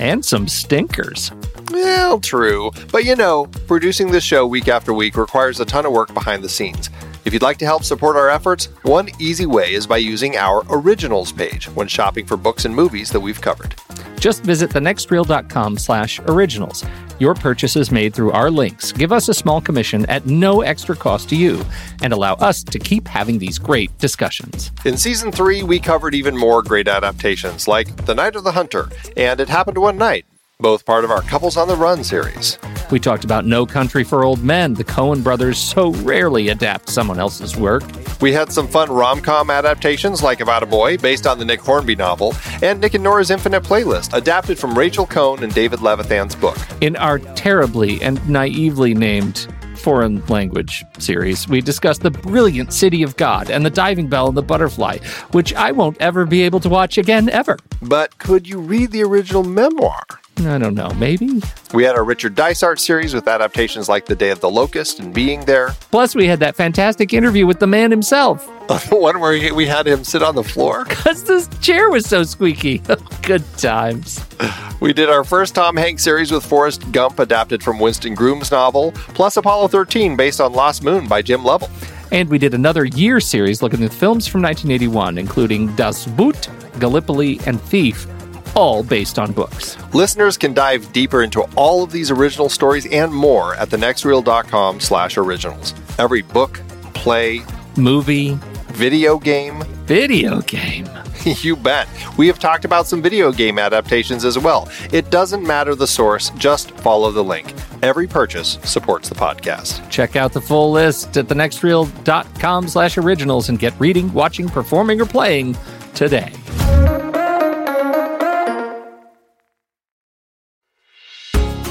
And some stinkers. Well, true. But you know, producing this show week after week requires a ton of work behind the scenes. If you'd like to help support our efforts, one easy way is by using our originals page when shopping for books and movies that we've covered. Just visit thenextreel.com slash originals. Your purchases made through our links give us a small commission at no extra cost to you and allow us to keep having these great discussions. In season three, we covered even more great adaptations like The Night of the Hunter and It Happened One Night, both part of our Couples on the Run series. We talked about No Country for Old Men. The Coen brothers so rarely adapt someone else's work. We had some fun rom com adaptations like About a Boy, based on the Nick Hornby novel, and Nick and Nora's Infinite Playlist, adapted from Rachel Cohn and David Levithan's book. In our terribly and naively named foreign language series, we discussed the brilliant City of God and the Diving Bell and the Butterfly, which I won't ever be able to watch again, ever. But could you read the original memoir? I don't know, maybe? We had our Richard Dysart series with adaptations like The Day of the Locust and Being There. Plus, we had that fantastic interview with the man himself. the one where we had him sit on the floor. Because this chair was so squeaky. Good times. We did our first Tom Hanks series with Forrest Gump, adapted from Winston Groom's novel, plus Apollo 13, based on Lost Moon by Jim Lovell. And we did another year series looking at films from 1981, including Das Boot, Gallipoli, and Thief all based on books. Listeners can dive deeper into all of these original stories and more at thenextreel.com slash originals. Every book, play, movie, video game, video game. you bet. We have talked about some video game adaptations as well. It doesn't matter the source, just follow the link. Every purchase supports the podcast. Check out the full list at thenextreel.com slash originals and get reading, watching, performing, or playing today.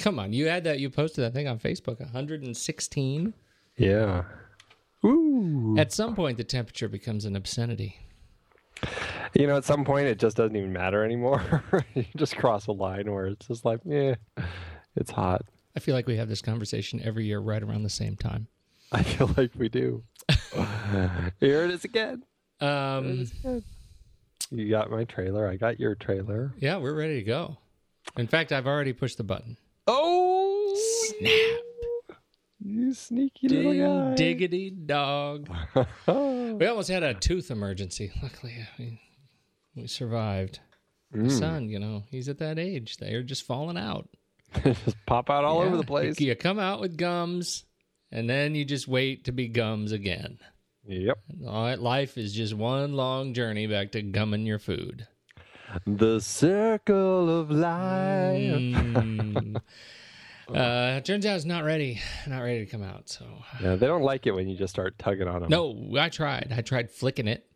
Come on, you had that. You posted that thing on Facebook. 116. Yeah. Ooh. At some point, the temperature becomes an obscenity. You know, at some point, it just doesn't even matter anymore. you just cross a line where it's just like, yeah, it's hot. I feel like we have this conversation every year right around the same time. I feel like we do. Here it is again. Um, You got my trailer. I got your trailer. yeah, we're ready to go. In fact, I've already pushed the button. Oh, Snap. you sneaky little guy. Diggity dog. we almost had a tooth emergency. Luckily, we, we survived. My son, you know, he's at that age. They're just falling out. just pop out all over the place. You, you come out with gums, and then you just wait to be gums again. Yep. All right, life is just one long journey back to gumming your food. The circle of life. Mm. Uh, turns out it's not ready, not ready to come out. So Yeah, they don't like it when you just start tugging on them. no, I tried. I tried flicking it.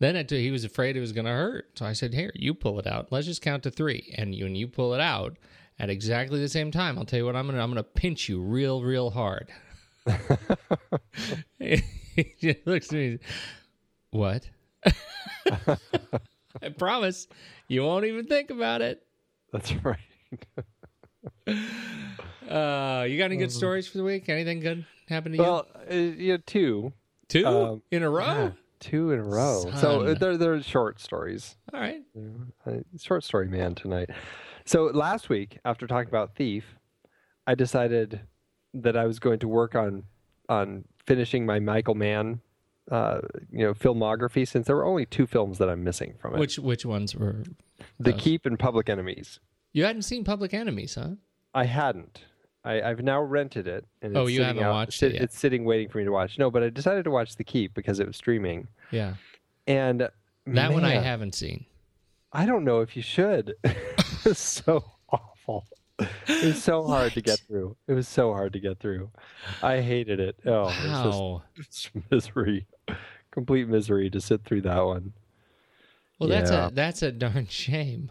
Then it, he was afraid it was going to hurt. So I said, "Here, you pull it out. Let's just count to three, and you, when you pull it out at exactly the same time, I'll tell you what I'm going to. I'm going to pinch you real, real hard." he just looks at me. What? I promise you won't even think about it. That's right. Uh, you got any good stories for the week? Anything good happened to you? Well, uh, you know, two. Two um, in a row. Yeah, two in a row. So uh, they're they're short stories. All right. Uh, short story man tonight. So last week, after talking about Thief, I decided that I was going to work on on finishing my Michael Mann, uh, you know, filmography. Since there were only two films that I'm missing from it: Which which ones were? The? Keep and Public Enemies. You hadn't seen Public Enemies, huh? I hadn't. I, I've now rented it. And Oh, you haven't out- watched sit- it yet. It's sitting waiting for me to watch. No, but I decided to watch The Keep because it was streaming. Yeah. And That one I haven't seen. I don't know if you should. it's so awful. It was so hard to get through. It was so hard to get through. I hated it. Oh, Wow. it's just it's misery, complete misery to sit through that one. Well, that's a that's a darn shame.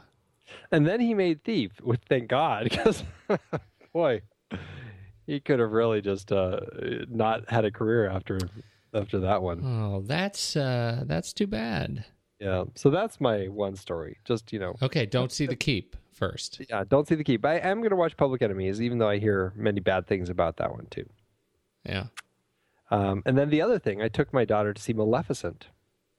And then he made Thief, which thank God, because boy, he could have really just uh, not had a career after after that one. Oh, that's uh that's too bad. Yeah. So that's my one story. Just you know, Okay, don't see the keep first. yeah, don't see the keep. I am going to watch Public Enemies, even though I hear many bad things about that one too. Yeah. Um, and then the other thing, I took my daughter to see Maleficent.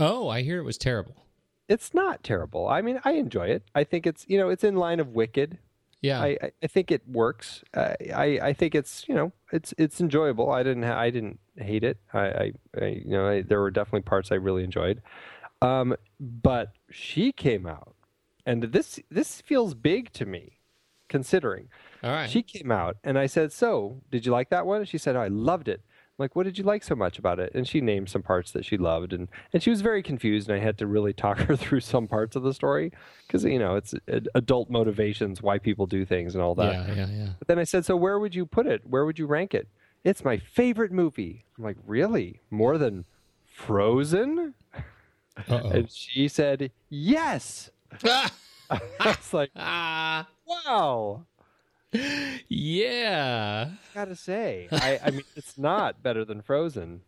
Oh, I hear it was terrible. It's not terrible. I mean, I enjoy it. I think it's you know it's in line of Wicked. Yeah. I, I, think it works. I, I I think it's you know it's it's enjoyable. I didn't ha- I didn't hate it. I, I, I you know I, there were definitely parts I really enjoyed. Um, but she came out, and this this feels big to me, considering All right. she came out, and I said, "So, did you like that one?" She said, oh, "I loved it." Like, what did you like so much about it? And she named some parts that she loved, and and she was very confused, and I had to really talk her through some parts of the story because you know it's adult motivations, why people do things, and all that. yeah, yeah, yeah. But then I said, so where would you put it? Where would you rank it? It's my favorite movie. I'm like, really? More than Frozen? Uh-oh. And she said, yes. I was like, ah, wow. Yeah. I gotta say, I, I mean, it's not better than Frozen,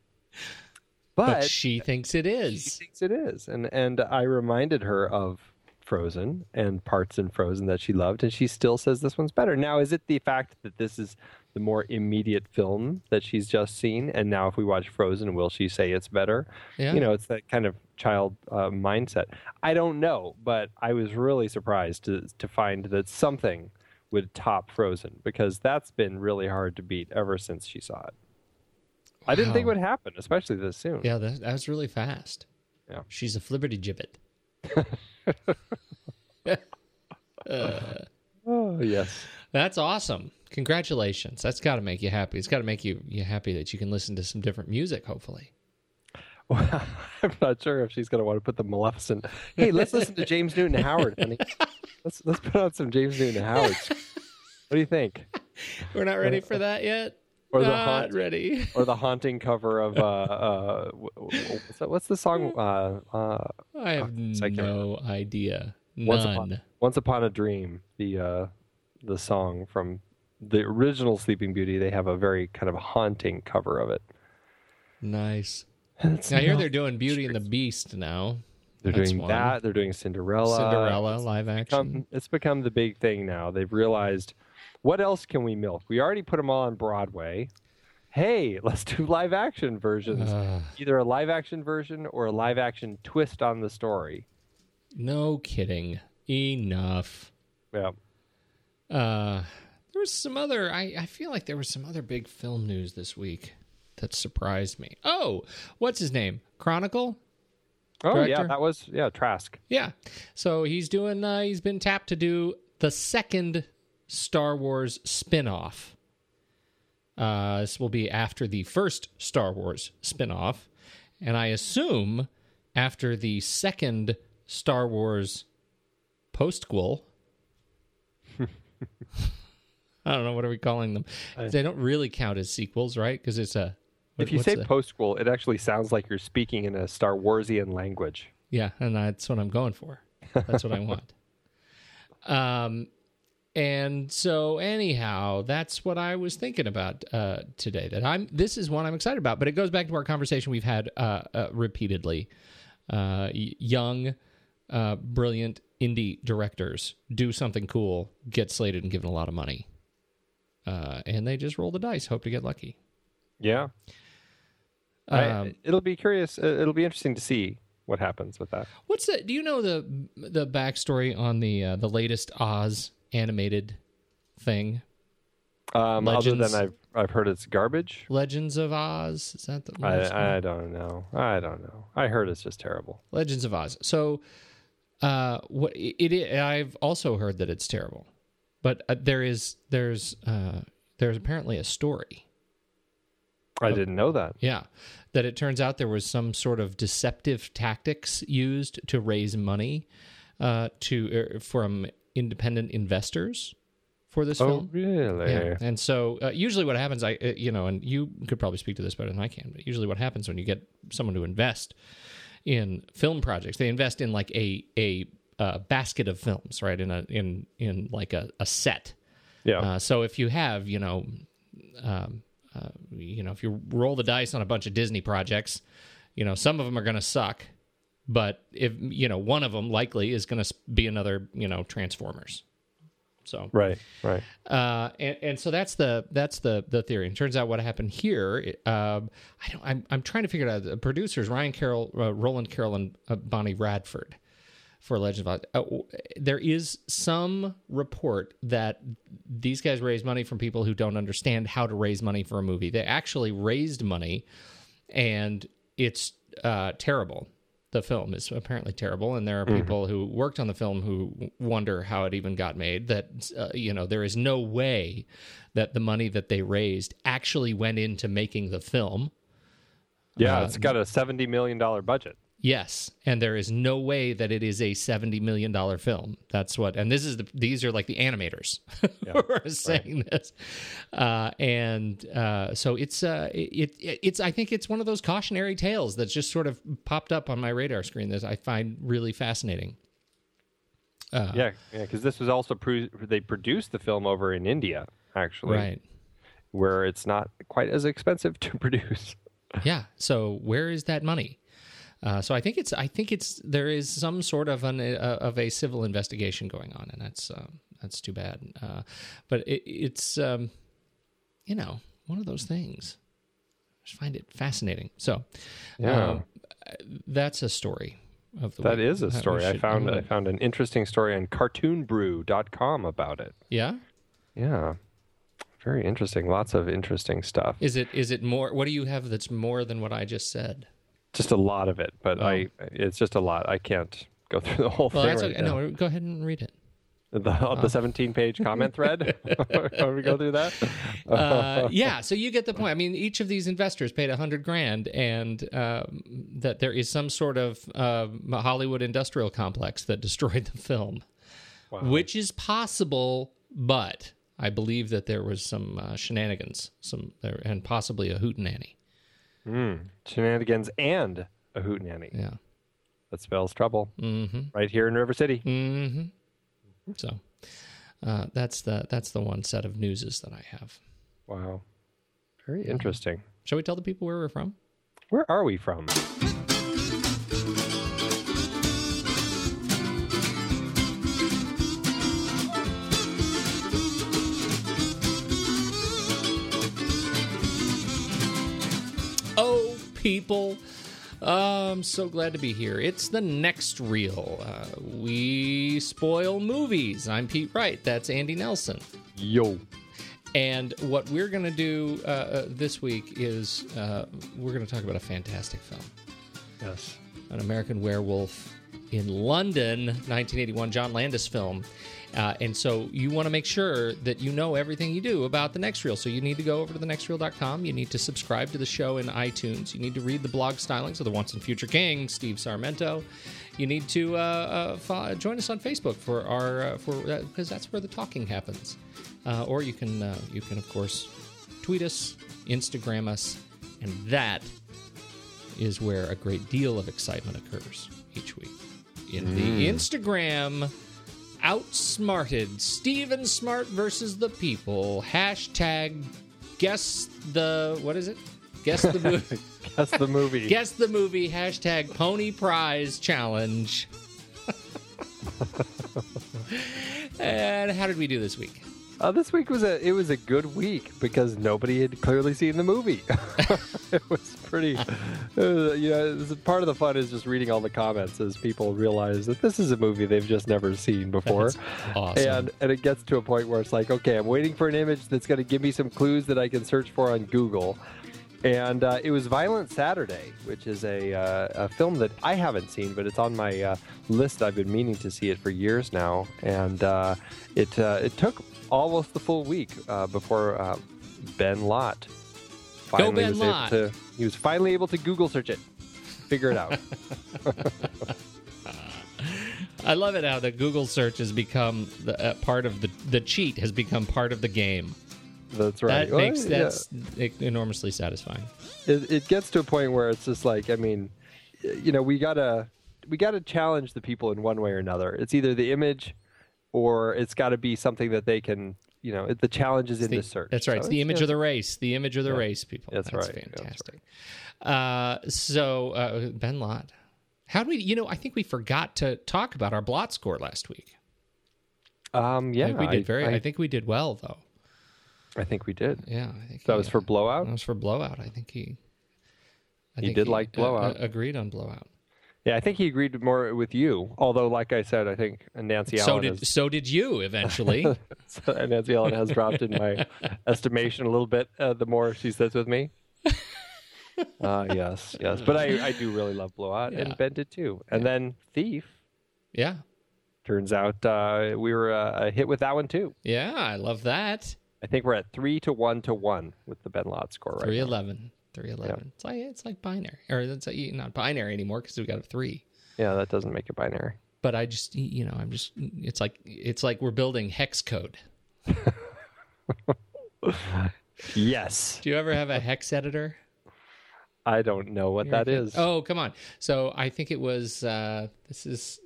But, but, she thinks it she thinks it is, and and I reminded her of Frozen and parts in Frozen that she loved, and she still says this one's better. Now, is it the fact that this is the more immediate film that she's just seen, and now if we watch Frozen, will she say it's better? Yeah. You know, it's that kind of child uh, mindset. I don't know, but I was really surprised to to find that something would top Frozen because that's been really hard to beat ever since she saw it. I didn't think it would happen, especially this soon. Yeah, that, that was really fast. Yeah. She's a flibberty gibbet. Oh yes. That's awesome. Congratulations. That's got to make you happy. It's got to make you you happy that you can listen to some different music. Hopefully. Well, I'm not sure if she's going to want to put the Maleficent. Hey, let's listen to James Newton Howard, honey. Let's let's put on some James Newton Howard. What do you think? We're not ready for that yet. Or the not haunt- ready. Or the haunting cover of uh uh what's, that, what's the song uh uh I have I no idea. Once None. Upon, Once Upon a Dream, the uh, the song from the original Sleeping Beauty, they have a very kind of haunting cover of it. Nice. It's I hear they're doing Beauty and the Beast now. They're That's doing one. that. They're doing Cinderella. Cinderella live action. become, it's become the big thing now. They've realized, what else can we milk? We already put them all on Broadway. Hey, let's do live action versions. Uh, Either a live action version or a live action twist on the story. no kidding. Enough. Yeah. Uh, there was some other. I, I feel like there was some other big film news this week that surprised me. Oh, what's his name? Chronicle. Oh Director? yeah, that was yeah Trank. Yeah. So he's doing. Uh, he's been tapped to do the second Star Wars spin-off. Uh, this will be after the first Star Wars spin-off, and I assume after the second Star Wars postquel. I don't know what are we calling them. they don't really count as sequels, right? Because it's a. If you say postquel, it actually sounds like you're speaking in a Star Warsian language. Yeah, and that's what I'm going for. That's what I want. Um, and so anyhow, that's what I was thinking about uh, today. That I'm. This is one I'm excited about, but it goes back to our conversation we've had uh, uh, repeatedly. Uh, young, uh, brilliant indie directors do something cool, get slated and given a lot of money, uh, and they just roll the dice, hope to get lucky. Yeah. Um, I, it'll be curious. It'll be interesting to see what happens with that. What's that? Do you know the the backstory on the uh, the latest Oz animated thing? Um, other than I've I've heard it's garbage. Legends of Oz. Is that the? I I don't know. I don't know. I heard it's just terrible. Legends of Oz. So, uh, what it, it I've also heard that it's terrible, but uh, there is there's uh, there's apparently a story. I didn't know that. Yeah, that it turns out there was some sort of deceptive tactics used to raise money uh, to uh, from independent investors for this Oh film. really? Yeah, and so uh, usually what happens, I uh, you know, and you could probably speak to this better than I can, but usually what happens when you get someone to invest in film projects, they invest in like a a uh, basket of films, right? In a in in like a, a set. Yeah. Uh, so if you have, you know, um, uh, you know, if you roll the dice on a bunch of Disney projects, you know, some of them are going to suck, but if you know, one of them likely is going to be another, you know, Transformers. So right. Right. uh, and, and so that's the that's the the theory. And it turns out what happened here. Um, I don't. I'm I'm trying to figure it out. The producers Ryan Carroll, uh, Roland Carroll, and uh, Bonnie Radford for Legend of Oz. Uh, there is some report that these guys raise money from people who don't understand how to raise money for a movie. They actually raised money, and it's uh, terrible. The film is apparently terrible, and there are people who worked on the film who wonder how it even got made. That uh, you know, there is no way that the money that they raised actually went into making the film. Yeah, Uh, it's got a seventy million dollar budget. Yes, and there is no way that it is a seventy million dollar film. That's what, and this is the these are like the animators who are saying this, uh, and uh, so it's uh, it, it it's I think it's one of those cautionary tales that's just sort of popped up on my radar screen that I find really fascinating. yeah, yeah, because this was also pro- they produced the film over in India, actually, Right? where it's not quite as expensive to produce. Yeah. So where is that money? Uh, so I think it's I think it's there is some sort of an uh, of a civil investigation going on, and that's um, that's too bad. Uh, but it, it's um, you know one of those things. I just find it fascinating. So Yeah. um, that's a story of the That week is a story. I should- found I'm I found an interesting story on cartoonbrew.com about it. yeah. Yeah. Very interesting. Lots of interesting stuff. Is it is it more? What do you have that's more than what I just said? Just a lot of it, but I it's just a lot. I can't go through the whole Well, thing that's right okay. now. No, go ahead and read it. The, the 17 page comment thread. Can we go through that? uh, yeah, so you get the point. I mean, each of these investors paid hundred grand, and um, that there is some sort of uh, Hollywood industrial complex that destroyed the film, which is possible, but I believe that there was some uh, shenanigans, some there, and possibly a hootenanny. Shenanigans and a hootenanny. Yeah. That spells trouble. Mm-hmm. Right here in River City. Mm. So uh, that's the that's the one set of newses that I have. Wow. Very interesting. Shall we tell the people where we're from? Where are we from? People. Uh, I'm so glad to be here. It's the next reel. Uh, we spoil movies. I'm Pete Wright. That's Andy Nelson. Yo. And what we're going to do uh, uh, this week is uh, we're going to talk about a fantastic film Yes. An American Werewolf in London, 1981, John Landis film. Uh, and so you want to make sure that you know everything you do about the next reel. So you need to go over to the thenextreel.com. You need to subscribe to the show in iTunes. You need to read the blog stylings of the once and future king, Steve Sarmento. You need to uh, uh, join us on Facebook for our uh, for because that's where the talking happens. Uh, or you can uh, you can of course tweet us, Instagram us, and that is where a great deal of excitement occurs each week. In the Instagram, outsmarted Steven Smart versus the people. Hashtag guess the what is it? Guess the movie. That's the movie. guess the movie. Hashtag Pony Prize Challenge. and how did we do this week? Uh, this week was a it was a good week because nobody had clearly seen the movie. it was pretty, uh, you know, was- part of the fun is just reading all the comments as people realize that this is a movie they've just never seen before. Awesome. And and it gets to a point where it's like, okay, I'm waiting for an image that's going to give me some clues that I can search for on Google. And uh, it was Violent Saturday, which is a, uh, a film that I haven't seen, but it's on my uh, list. I've been meaning to see it for years now, and uh, it uh, it took almost the full week uh, before uh, Ben Lott finally Ben was Lott. able to. He was finally able to Google search it, figure it out. I love it how the Google search has become the, uh, part of the the cheat has become part of the game. That's right. That Well, makes yeah. that's enormously satisfying. it, it gets to a point where it's just like i mean you know we gotta we gotta challenge the people in one way or another it's either the image or it's got to be something that they can you know the challenge is in The- the search That's right. So it's the image of the race. The image of the Yeah. race, people. That's right. That's fantastic. Uh, so uh, Ben Lott, how do we? You know, I think we forgot to talk about our blot score last week. um yeah we did very. I, I, think we did well, though. I think we did Yeah, I think that he, was for uh, blowout That was for blowout. I think he. I He think did like uh, Blowout. uh, agreed on blowout. Yeah i think he agreed more with you although like i said i think nancy So allen did has, so did you eventually. nancy allen has dropped in my estimation a little bit uh, the more she says with me uh yes yes but i i do really love blowout Yeah. and ben did too and then thief yeah, Turns out uh, we were uh, a hit with that one too. yeah. I love that. I think we're at three to one to one with the Ben Lott score right Three eleven. Three eleven. It's like it's like binary, or it's like, not binary anymore because we got a three. Yeah, that doesn't make it binary. but I just you know I'm just it's like it's like we're building hex code. Yes, Do you ever have a hex editor? I don't know what that is. Oh, come on. So I think it was uh this is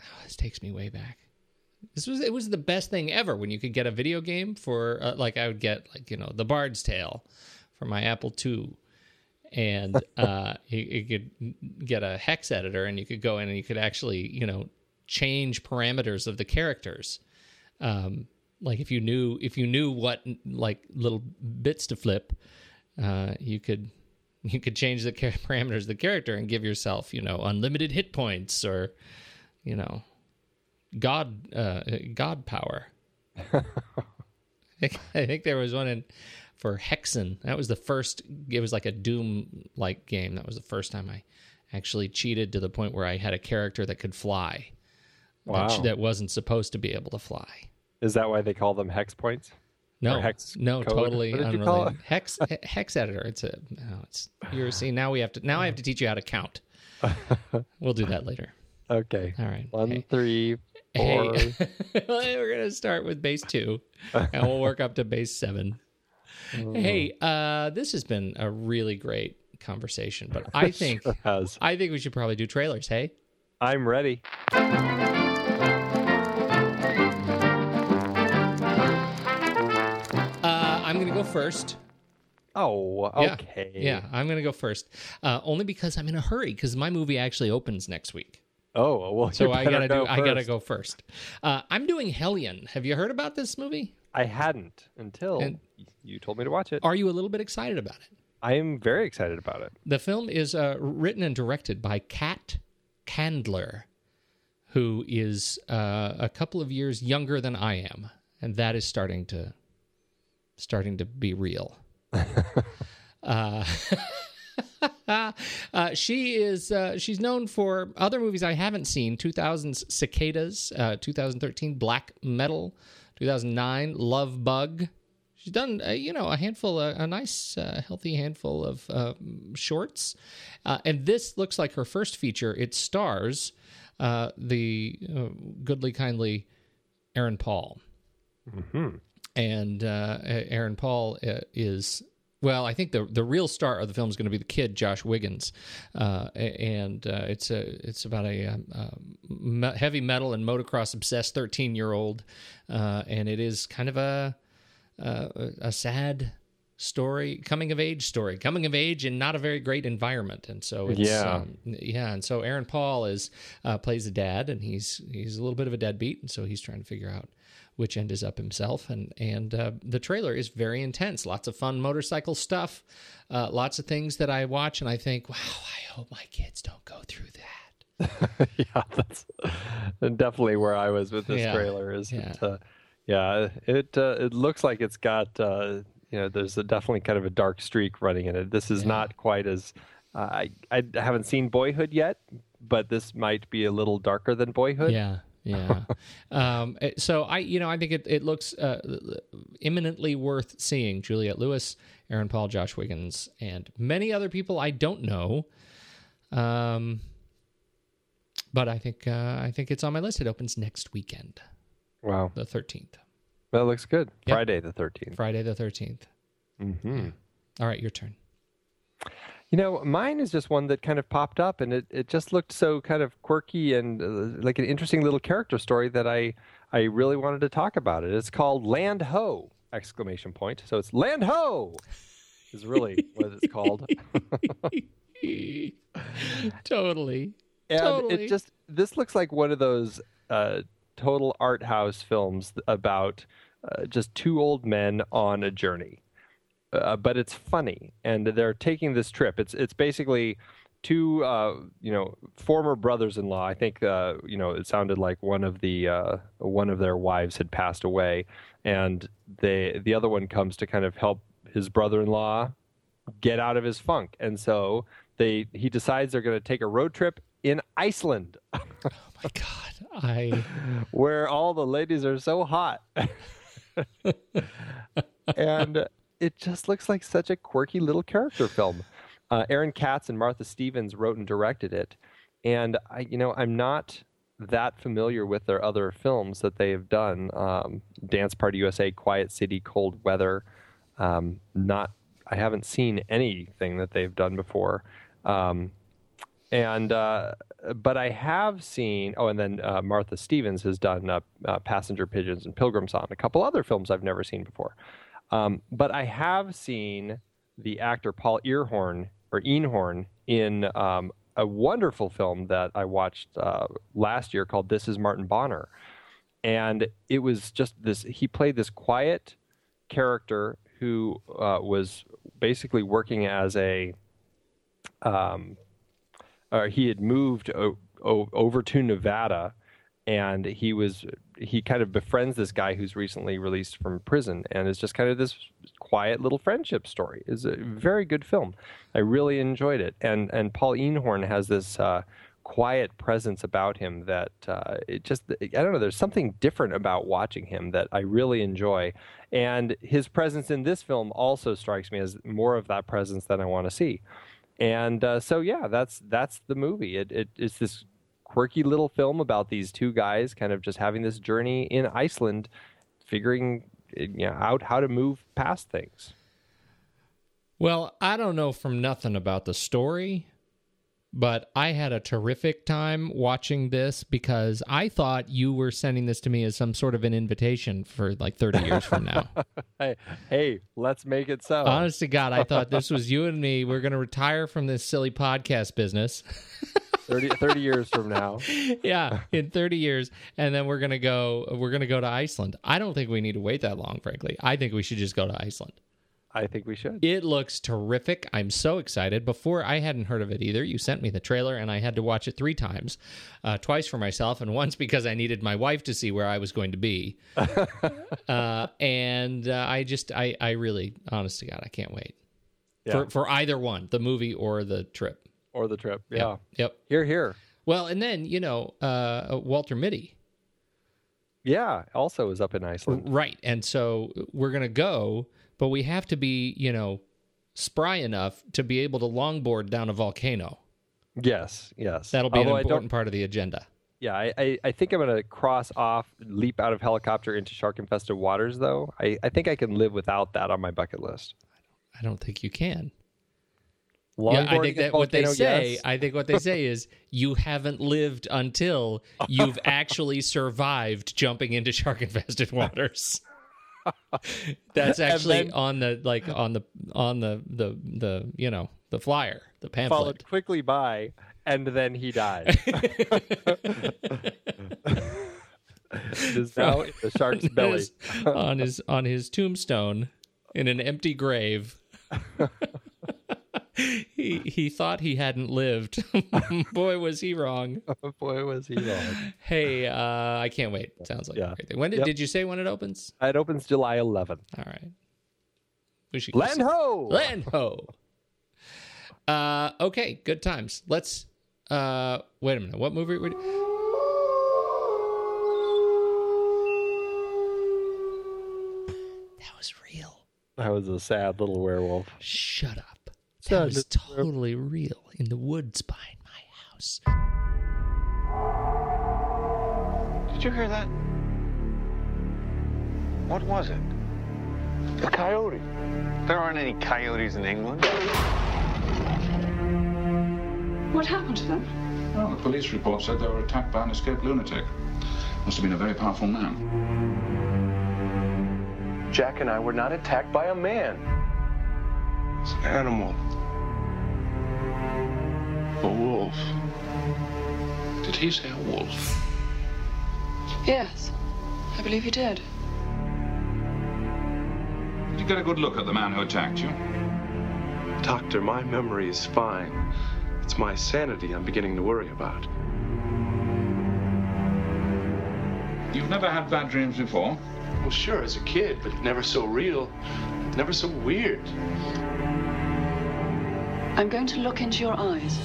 oh, this takes me way back. This was it was the best thing ever when you could get a video game for uh, like I would get like you know The Bard's Tale for my Apple II and uh you, you could get a hex editor and you could go in and you could actually, you know, change parameters of the characters. um, like if you knew if you knew what like little bits to flip, uh, you could you could change the char- parameters of the character and give yourself you know unlimited hit points or you know god uh, god power. I think, I think there was one in for Hexen. That was the first. It was like a Doom like game. That was the first time I actually cheated to the point where I had a character that could fly. that- Wow. that wasn't supposed to be able to fly. Is that why they call them hex points? No, hex no, code? totally What did you unrelated. Hex hex editor. It's a no, it's you're see now we have to now I have to teach you how to count. we'll do that later. Okay. All right. One, Hey. three, four. Hey, we're gonna start with base two, and we'll work up to base seven. Hey, uh, this has been a really great conversation, but I think Sure. I think we should probably do trailers. Hey, I'm ready. uh, I'm gonna go first. Oh, okay. Yeah, I'm gonna go first, uh, only because I'm in a hurry because my movie actually opens next week. Oh, well, So I gotta do. go I gotta go first. Uh, I'm doing Hellion. Have you heard about this movie? I hadn't until And- you told me to watch it. Are you a little bit excited about it? I'm very excited about it. The film is uh, written and directed by Kat Candler, who is uh, a couple of years younger than I am, and that is starting to starting to be real. uh, uh, she is uh, she's known for other movies I haven't seen: 2000's Cicadas, uh, 2013 Black Metal, 2009 Love Bug. She's done uh, you know a handful, uh, a nice uh, healthy handful of uh, shorts, uh, and this looks like her first feature. It stars uh, the uh, goodly kindly Aaron Paul, and uh, Aaron Paul uh, is well, I think the the real star of the film is going to be the kid Josh Wiggins, uh, and uh, it's a it's about a, um, um, heavy metal and motocross obsessed thirteen year old, uh, and it is kind of a uh, a sad story, coming of age story, coming of age in not a very great environment, and so it's, Yeah. um, yeah, and so Aaron Paul is uh, plays a dad, and he's he's a little bit of a deadbeat, and so he's trying to figure out which end is up himself, and and uh, the trailer is very intense, lots of fun motorcycle stuff, uh, lots of things that I watch, and I think, wow, I hope my kids don't go through that. yeah, that's definitely where I was with this Yeah, trailer. Is yeah. it, uh, yeah, it uh, it looks like it's got uh, you know there's a definitely kind of a dark streak running in it. This is not quite as uh, I I haven't seen Boyhood yet, but this might be a little darker than Boyhood. Yeah, yeah. um, eh, so I, you know, I think it it looks uh, imminently worth seeing. Juliette Lewis, Aaron Paul, Josh Wiggins, and many other people I don't know. Um, but I think uh, I think it's on my list. It opens next weekend, Wow, the thirteenth, that looks good. Yep. Friday the thirteenth. Friday the thirteenth. Mm-hmm. All right, your turn. You know, mine is just one that kind of popped up, and it, it just looked so kind of quirky and uh, like an interesting little character story that I I really wanted to talk about it. It's called Land Ho! Exclamation point. So it's Land Ho! Is really what it's called. totally. And Totally. it just this looks like one of those uh, total art house films about uh, just two old men on a journey. Uh, but it's funny, and they're taking this trip. It's it's basically two uh, you know former brothers-in-law. I think uh, you know it sounded like one of the uh, one of their wives had passed away, and they the other one comes to kind of help his brother-in-law get out of his funk. And so they he decides they're going to take a road trip in Iceland oh My God, I where all the ladies are so hot. and it just looks like such a quirky little character film. Uh, Aaron Katz and Martha Stevens wrote and directed it. And I, you know, I'm not that familiar with their other films that they have done. Um, Dance Party USA, Quiet City, Cold Weather. Um, not, I haven't seen anything that they've done before. Um, and uh, but I have seen. Oh, and then uh, Martha Stevens has done uh, uh, Passenger Pigeons and Pilgrim Song, a couple other films I've never seen before. Um, but I have seen the actor Paul Earhorn or Einhorn in um, a wonderful film that I watched uh, last year called This Is Martin Bonner, and it was just this. He played this quiet character who uh, was basically working as a um, uh, he had moved o- o- over to Nevada, and he was he kind of befriends this guy who's recently released from prison, and it's just kind of this quiet little friendship story. It's a very good film. I really enjoyed it, and and Paul Einhorn has this. Uh, quiet presence about him that uh, it just I don't know there's something different about watching him that I really enjoy and his presence in this film also strikes me as more of that presence that I want to see and uh, so yeah that's that's the movie it, it it's this quirky little film about these two guys kind of just having this journey in iceland figuring you know, out how to move past things. Well, I don't know from nothing about the story, but I had a terrific time watching this because I thought you were sending this to me as some sort of an invitation for like 30 years from now. hey, hey let's make it so Honest to God, I thought this was you and me. We're going to retire from this silly podcast business. 30, 30 years from now yeah, in 30 years and then we're going to go we're going to go to Iceland. I don't think we need to wait that long, frankly. I think we should just go to Iceland. I think we should. It looks terrific. I'm so excited. Before I hadn't heard of it either. You sent me the trailer, and I had to watch it three times, uh, twice for myself, and once because I needed my wife to see where I was going to be. uh, and uh, I just, I, I really, honest to God, I can't wait Yeah. for for either one, the movie or the trip. or the trip. Yeah. Yep. Yep. Here, here. Well, and then you know uh, Walter Mitty, Yeah. Also is up in Iceland. right? And so we're gonna go, but we have to be, you know, spry enough to be able to longboard down a volcano. Yes. Yes. That'll be Although an important part of the agenda. Yeah, I, I, I think I'm going to cross off, leap out of helicopter into shark infested waters, though. I, I think I can live without that on my bucket list. I don't think you can. Yeah, I think at that what they volcano, say. yes. I think what they say is you haven't lived until you've actually survived jumping into shark infested waters. That's actually then- on the like on the on the the the you know the flyer the pamphlet. followed quickly by, and then he died. is now in the shark's belly. His- on his on his tombstone in an empty grave. he he thought he hadn't lived. Boy, was he wrong. Boy, was he wrong. Hey, uh, I can't wait. Sounds like Yeah. a great thing. When did, Yep. did you say when it opens? It opens July 11th. All right. We should Land ho! Land ho. Uh, okay, good times. Let's. Uh, wait a minute. What movie? Would... That was real. That was a sad little werewolf. Shut up. That was totally real in the woods behind my house. Did you hear that? What was it? A coyote. There aren't any coyotes in England. What happened to them? Well, the police report said they were attacked by an escaped lunatic. Must have been a very powerful man. Jack and I were not attacked by a man. It's an animal. A wolf. Did he say a wolf? Yes, I believe he did. Did you get a good look at the man who attacked you? Doctor, my memory is fine. It's my sanity I'm beginning to worry about. You've never had bad dreams before? Well, sure, as a kid, but never so real, never so weird. I'm going to look into your eyes.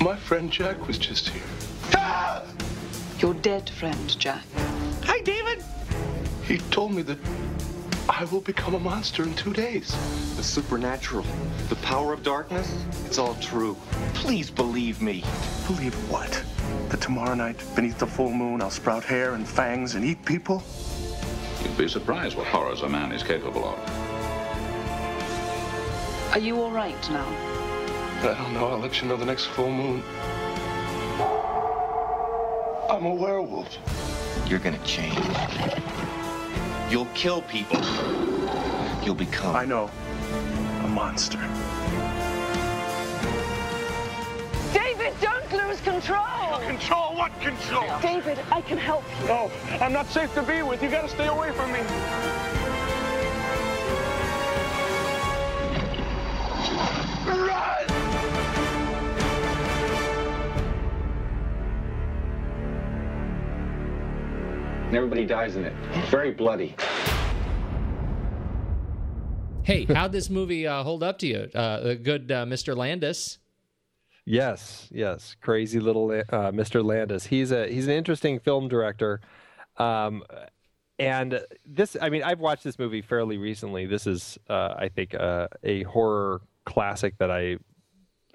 My friend Jack was just here. Ah! Your dead friend, Jack. Hi, David. He told me that I will become a monster in two days. The supernatural, the power of darkness, it's all true. Please believe me. Believe what? That tomorrow night, beneath the full moon, I'll sprout hair and fangs and eat people? You'd be surprised what horrors a man is capable of. Are you all right now? I don't know. I'll let you know the next full moon. I'm a werewolf. You're gonna change. You'll kill people. You'll become. I know. A monster. David, don't lose control. Control? What control? David, I can help you. No, I'm not safe to be with. You gotta stay away from me. Run! And everybody dies in it. It's Very bloody. Hey, how'd this movie uh, hold up to you? Uh, the good uh, Mr. Landis. Yes, yes, crazy little uh, Mr. Landis. He's a he's an interesting film director, um, and this. I mean, I've watched this movie fairly recently. This is, uh, I think, uh, a horror classic that I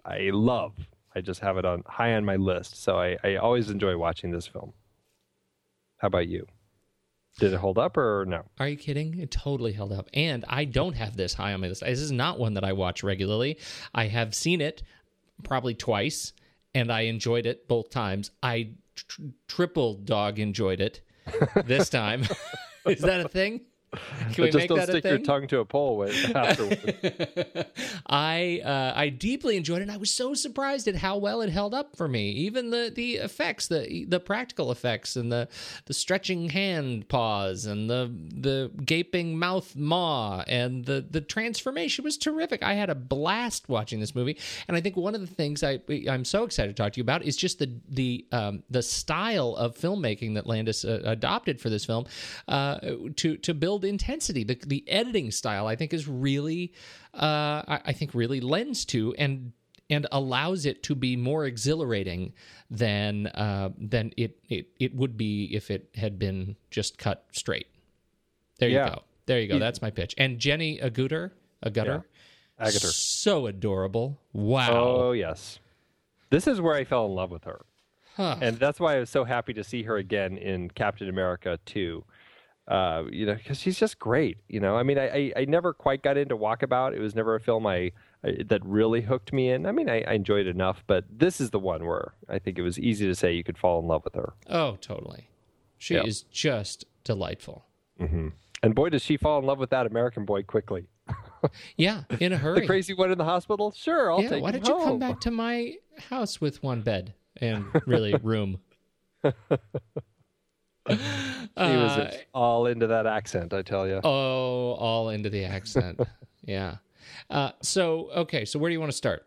I love. I just have it on high on my list, so I, I always enjoy watching this film. How about you? Did it hold up or no? Are you kidding? It totally held up. And I don't have this high on my list. This is not one that I watch regularly. I have seen it probably twice, and I enjoyed it both times. I tr- triple dog enjoyed it this time. is that a thing? Can we just make don't that a stick your tongue to a pole with afterwards. I uh, I deeply enjoyed it. and I was so surprised at how well it held up for me. Even the the effects, the the practical effects, and the the stretching hand paws, and the the gaping mouth maw, and the the transformation was terrific. I had a blast watching this movie, and I think one of the things I I'm so excited to talk to you about is just the the um, the style of filmmaking that Landis uh, adopted for this film uh, to to build intensity. The the editing style I think is really uh, I, I think really lends to and and allows it to be more exhilarating than uh, than it, it it would be if it had been just cut straight. There you go. There you go. That's my pitch. And Jenny Agutter, Agutter, Agutter. so adorable. Wow. Oh yes, this is where I fell in love with her, Huh. and that's why I was so happy to see her again in Captain America Two. Uh, you know, because she's just great. You know, I mean, I, I I never quite got into Walkabout. It was never a film I, I that really hooked me in. I mean, I, I enjoyed it enough, but this is the one where I think it was easy to say you could fall in love with her. Oh, totally. She Yeah. is just delightful. hmm And boy, does she fall in love with that American boy quickly. Yeah, in a hurry. The crazy one in the hospital. Sure, I'll yeah, take why don't you come back to my house with one bed and really room? She was Uh, all into that accent, I tell you. Oh, all into the accent. yeah. Uh, so okay, so where do you want to start?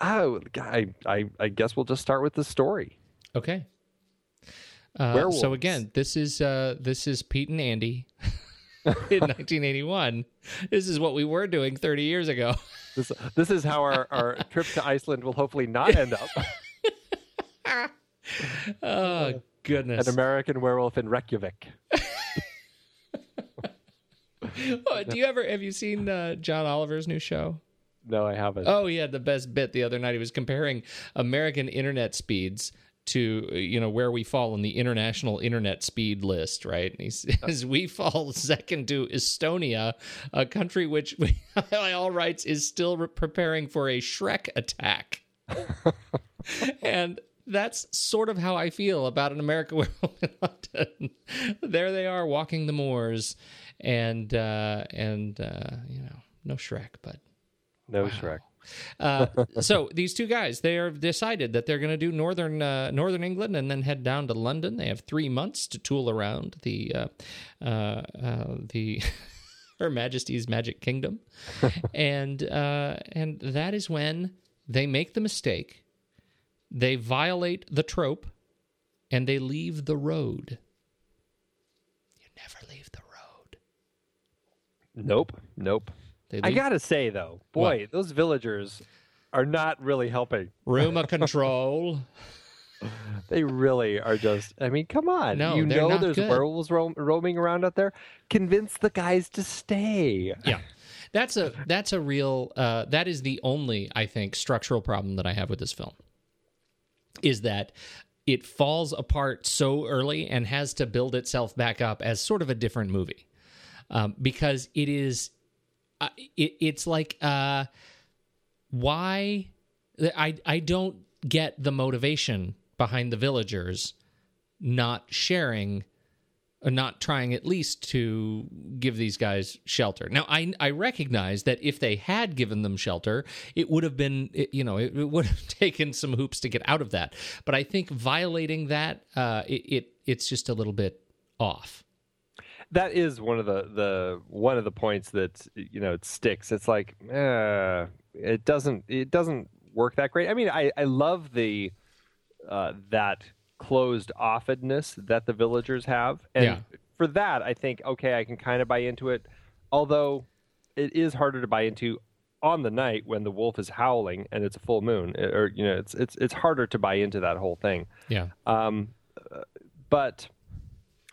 Oh, I, I, I guess we'll just start with the story. Okay. Uh, so again, this is uh, this is Pete and Andy in 1981. This is what we were doing 30 years ago. This, this is how our, our trip to Iceland will hopefully not end up. Oh goodness! An American werewolf in Reykjavik. Oh, do you ever have you seen uh, John Oliver's new show? No, I haven't. Oh, he had the best bit the other night. He was comparing American internet speeds to you know where we fall in the international internet speed list, right? And he says we fall second to Estonia, a country which, by all rights, is still re- preparing for a Shrek attack. and that's sort of how I feel about an America in London. there they are walking the moors, and uh, and uh, you know no Shrek, but No Shrek. uh, so these two guys, they are decided that they're going to do northern uh, northern England and then head down to London. They have three months to tool around the uh, uh, uh, the Her Majesty's Magic Kingdom, and uh, and that is when they make the mistake. They violate the trope, and they leave the road. You never leave the road. Nope. Nope. They I gotta say though, boy, those villagers are not really helping. room of control. They really are just. I mean, come on. No, you know there's good. werewolves roam, roaming around out there. Convince the guys to stay. yeah that's a that's a real uh, that is the only i think structural problem that i have with this film is that it falls apart so early and has to build itself back up as sort of a different movie. Um, because it is uh, it, it's like uh, why I, I don't get the motivation behind the villagers not sharing not trying at least to give these guys shelter. Now, I I recognize that if they had given them shelter, it would have been you know it, it would have taken some hoops to get out of that. But I think violating that uh, it, it it's just a little bit off. That is one of the the one of the points that you know it sticks. It's like uh, it doesn't it doesn't work that great. I mean, I I love the uh, that closed offedness that the villagers have, and Yeah. for that, I think okay, I can kind of buy into it. Although it is harder to buy into on the night when the wolf is howling and it's a full moon, or you know, it's it's it's harder to buy into that whole thing. Yeah. Um, uh, but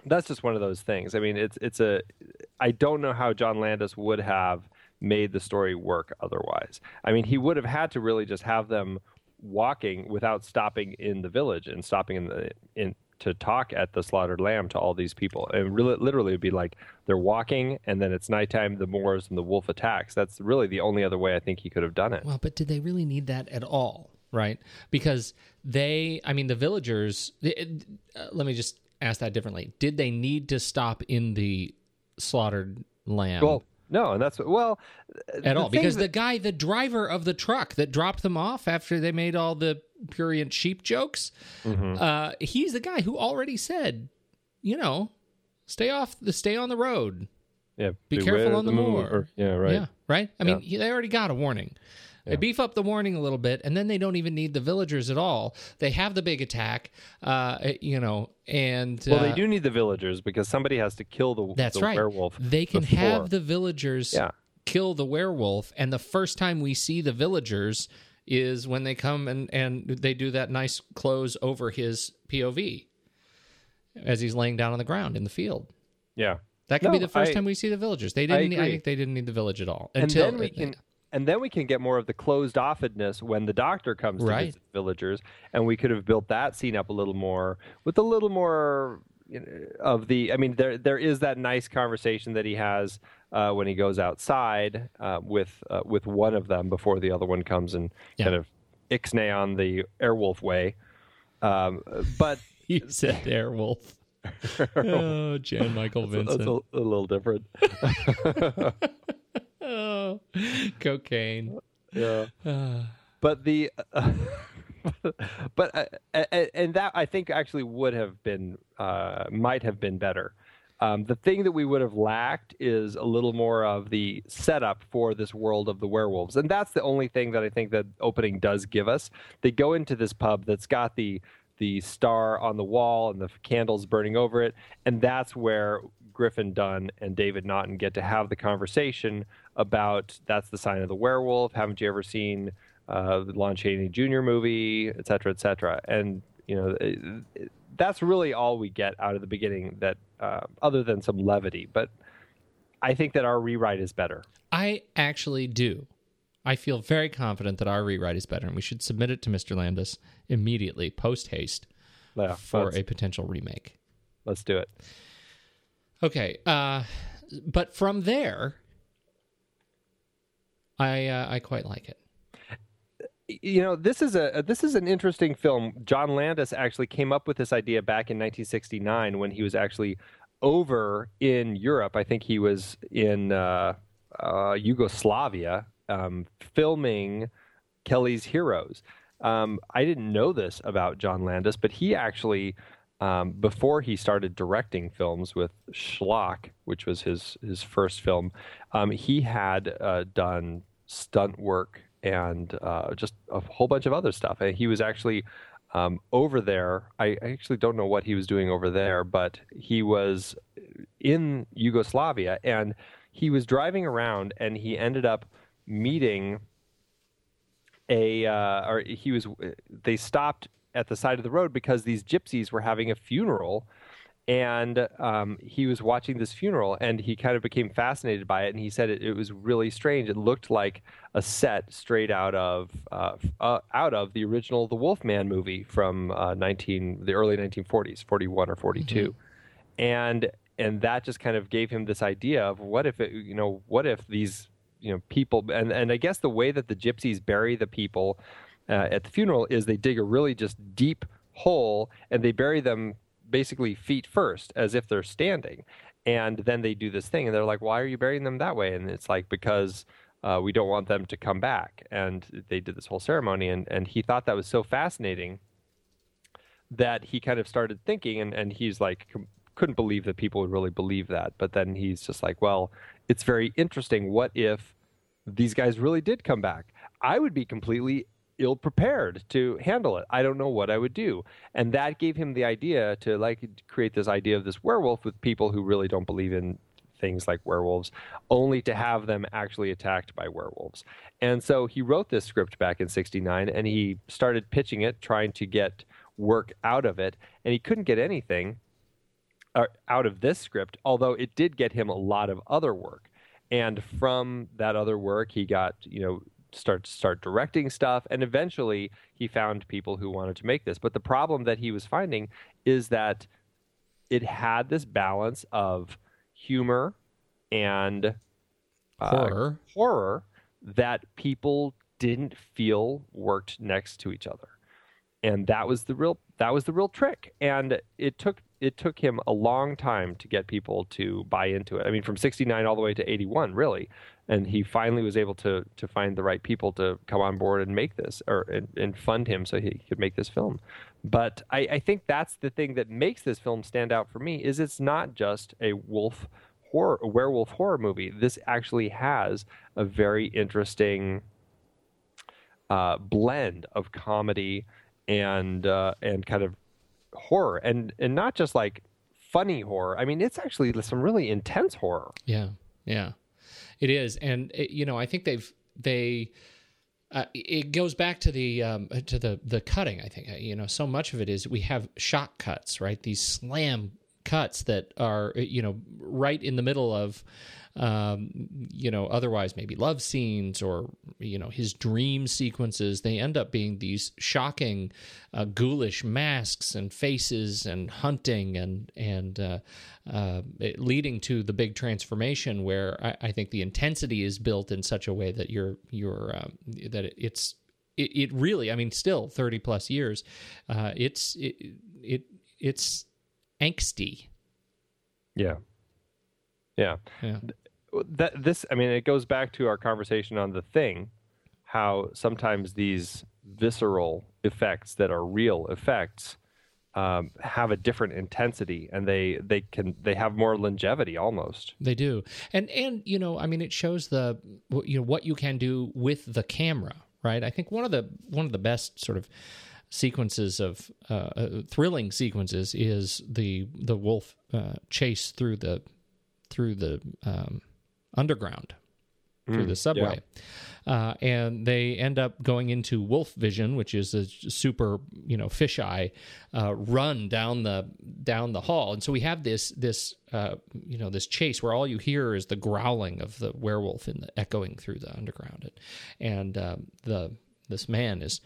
that's just one of those things. I mean, it's it's a. I don't know how John Landis would have made the story work otherwise. I mean, he would have had to really just have them walking without stopping in the village and stopping in the in to talk at the slaughtered lamb to all these people. And really, literally, it'd be like they're walking, and then it's nighttime. The Moors and the wolf attacks. That's really the only other way I think he could have done it. Well, but did they really need that at all? Right? Because they, I mean, the villagers. Uh, let me just ask that differently. Did they need to stop in the slaughtered lamb Well, no, and that's well at all because thing the guy, the driver of the truck that dropped them off after they made all the prurient sheep jokes, Mm-hmm. uh, he's the guy who already said, you know, stay off the stay on the road. yeah, Be careful on the moor. or- yeah, right. Yeah, right. I mean, they already got a warning. They beef up the warning a little bit, and then they don't even need the villagers at all. They have the big attack, uh, you know, and Well, they uh, do need the villagers because somebody has to kill the, That's the right. werewolf. They can before. have the villagers Yeah. kill the werewolf, and the first time we see the villagers is when they come and and they do that nice close over his POV as he's laying down on the ground in the field. yeah. That could No, be the first I- time we see the villagers. They didn't. I, agree. think they didn't need the village at all and until then we can and then we can get more of the closed offedness when the doctor comes to visit the villagers and we could have built that scene up a little more with a little more you know, of the i mean there there is that nice conversation that he has uh, when he goes outside uh, with uh, with one of them before the other one comes and Yeah. kind of ixnay on the airwolf way um, but You said Airwolf. oh, Jan Michael that's Vincent. a, a little different oh, cocaine. yeah but the but uh, and that I think actually would have been uh, might have been better. Um, the thing that we would have lacked is a little more of the setup for this world of the werewolves, and that's the only thing that I think that opening does give us. They go into this pub that's got the the star on the wall and the candles burning over it, and that's where Griffin Dunne and David Naughton get to have the conversation about that's the sign of the werewolf. Haven't you ever seen uh, the Lon Chaney Jr. movie, et cetera, et cetera? And you know, it, it- that's really all we get out of the beginning. That uh, other than some levity, but I think that our rewrite is better. I actually do. I feel very confident that our rewrite is better, and we should submit it to Mr. Landis immediately, post haste, Yeah, for a potential remake. let's do it. Okay, uh, but from there, I uh, I quite like it. you know this is a this is an interesting film. John landis actually came up with this idea back in 1969 when he was actually over in europe. I think he was in uh, uh, yugoslavia um, filming kelly's heroes. Um, i didn't know this about john landis but he actually um, before he started directing films with schlock which was his his first film um, he had uh, done stunt work and uh, just a whole bunch of other stuff. And he was actually um, over there. I, I actually don't know what he was doing over there, but he was in Yugoslavia and he was driving around and he ended up meeting a uh, or he was they stopped at the side of the road because these gypsies were having a funeral and um, he was watching this funeral and he kind of became fascinated by it and he said it, it was really strange. It looked like a set straight out of uh, uh, out of the original the wolfman movie from uh, 19 the early 1940s 41 or 42 and and that just kind of gave him this idea of what if it, you know what if these you know people and and I guess the way that the gypsies bury the people uh, at the funeral is they dig a really just deep hole and they bury them basically feet first as if they're standing. And then they do this thing and they're like why are you burying them that way? And it's like because uh, we don't want them to come back. And they did this whole ceremony and, and he thought that was so fascinating that he kind of started thinking and, and he's like com- couldn't believe that people would really believe that. But then he's just like well it's very interesting. What if these guys really did come back? I would be completely ill prepared to handle it. I don't know what i would do. And that gave him the idea to like create this idea of this werewolf with people who really don't believe in things like werewolves only to have them actually attacked by werewolves. And so he wrote this script back in 69 and he started pitching it trying to get work out of it. And he couldn't get anything uh, out of this script, although it did get him a lot of other work. And from that other work, he got, you know, start start directing stuff, and eventually he found people who wanted to make this. But the problem that he was finding is that it had this balance of humor and uh, Horror. horror that people didn't feel worked next to each other and that was the real that was the real trick and it took it took him a long time to get people to buy into it. I mean, from '69 all the way to '81, really, and he finally was able to to find the right people to come on board and make this or and, and fund him so he could make this film. But I, I think that's the thing that makes this film stand out for me is it's not just a wolf horror, a werewolf horror movie. This actually has a very interesting uh, blend of comedy and uh, and kind of horror, and and not just like funny horror. I mean, it's actually some really intense horror. Yeah, yeah, it is, and it, you know, I think they've they. Uh, it goes back to the um, to the the cutting. I think you know so much of it is we have shot cuts, right? These slam cuts that are you know right in the middle of um, you know otherwise maybe love scenes or you know his dream sequences they end up being these shocking uh, ghoulish masks and faces and hunting and and uh, uh, leading to the big transformation where I, I, think the intensity is built in such a way that you're you're um, that it's it, it, really I mean still 30 plus years uh, it's it, it it's angsty. Yeah. Yeah. Yeah. That this I mean it goes back to our conversation on the thing how sometimes these visceral effects that are real effects um, have a different intensity and they they can they have more longevity almost. They do. And and you know i mean it shows the you know what you can do with the camera right? I think one of the one of the best sort of sequences of uh, uh, thrilling sequences is the the wolf uh, chase through the through the um, underground through mm, the subway. Yeah. Uh, and they end up going into wolf vision, which is a super, you know, fisheye uh, run down the down the hall. And so we have this this uh, you know this chase where all you hear is the growling of the werewolf in the echoing through the underground, and, and um, the this man is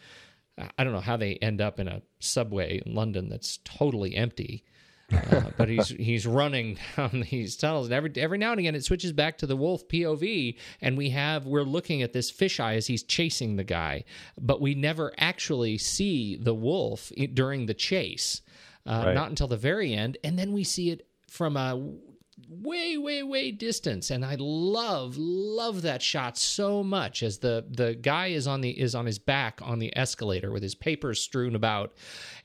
I don't know how they end up in a subway in London that's totally empty. Uh, but he's he's running down these tunnels, and every every now and again it switches back to the wolf POV, and we have we're looking at this fisheye as he's chasing the guy, but we never actually see the wolf during the chase, uh, right. not until the very end, and then we see it from a way way way distance. And i love love that shot so much as the the guy is on the is on his back on the escalator with his papers strewn about.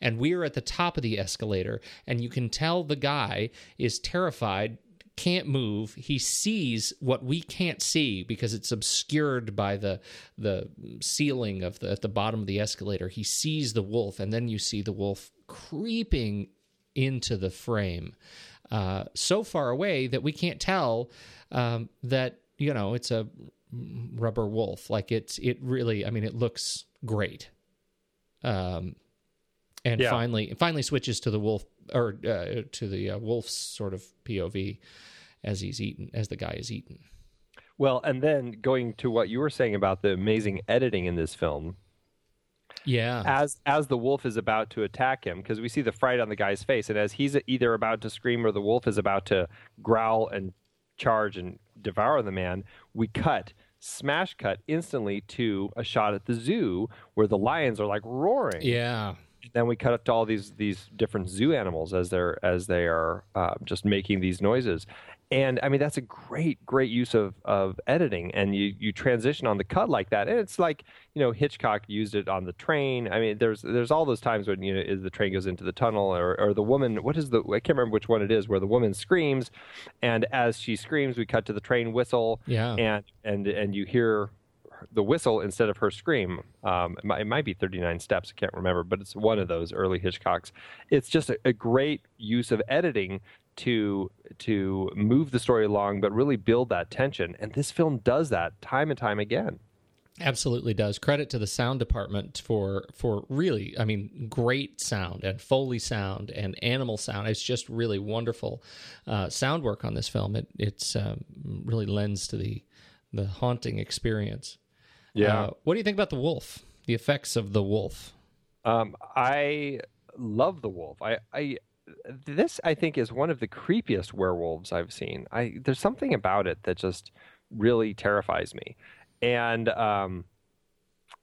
And we're at the top of the escalator and you can tell the guy is terrified can't move. He sees what we can't see because it's obscured by the the ceiling of the at the bottom of the escalator. He sees the wolf and then you see the wolf creeping into the frame uh, so far away that we can't tell um, that you know it's a rubber wolf. Like it's it really. I mean, it looks great. Um, and yeah. finally, finally switches to the wolf or uh, to the uh, wolf's sort of POV as he's eaten, as the guy is eaten. Well, and then going to what you were saying about the amazing editing in this film, yeah. As as the wolf is about to attack him, because we see the fright on the guy's face, and as he's either about to scream or the wolf is about to growl and charge and devour the man, we cut smash cut instantly to a shot at the zoo where the lions are like roaring. Yeah. Then we cut up to all these these different zoo animals as they're as they are uh, just making these noises, and I mean that's a great great use of of editing. And you you transition on the cut like that. And it's like you know Hitchcock used it on the train. I mean there's there's all those times when you know is the train goes into the tunnel or or the woman what is the I can't remember which one it is where the woman screams. And as she screams we cut to the train whistle. Yeah. And and and you hear the whistle instead of her scream. Um, it, might, it, might, be 39 steps. I can't remember, but it's one of those early Hitchcocks. It's just a, a, great use of editing to to move the story along, but really build that tension. And this film does that time and time again. Absolutely does. Credit to the sound department for for really, I mean, great sound and foley sound and animal sound. It's just really wonderful uh, sound work on this film. It it's um, really lends to the the haunting experience. Yeah. Uh, what do you think about the wolf? The effects of the wolf. Um, I love the wolf. I, I this I think is one of the creepiest werewolves I've seen. I there's something about it that just really terrifies me, and um,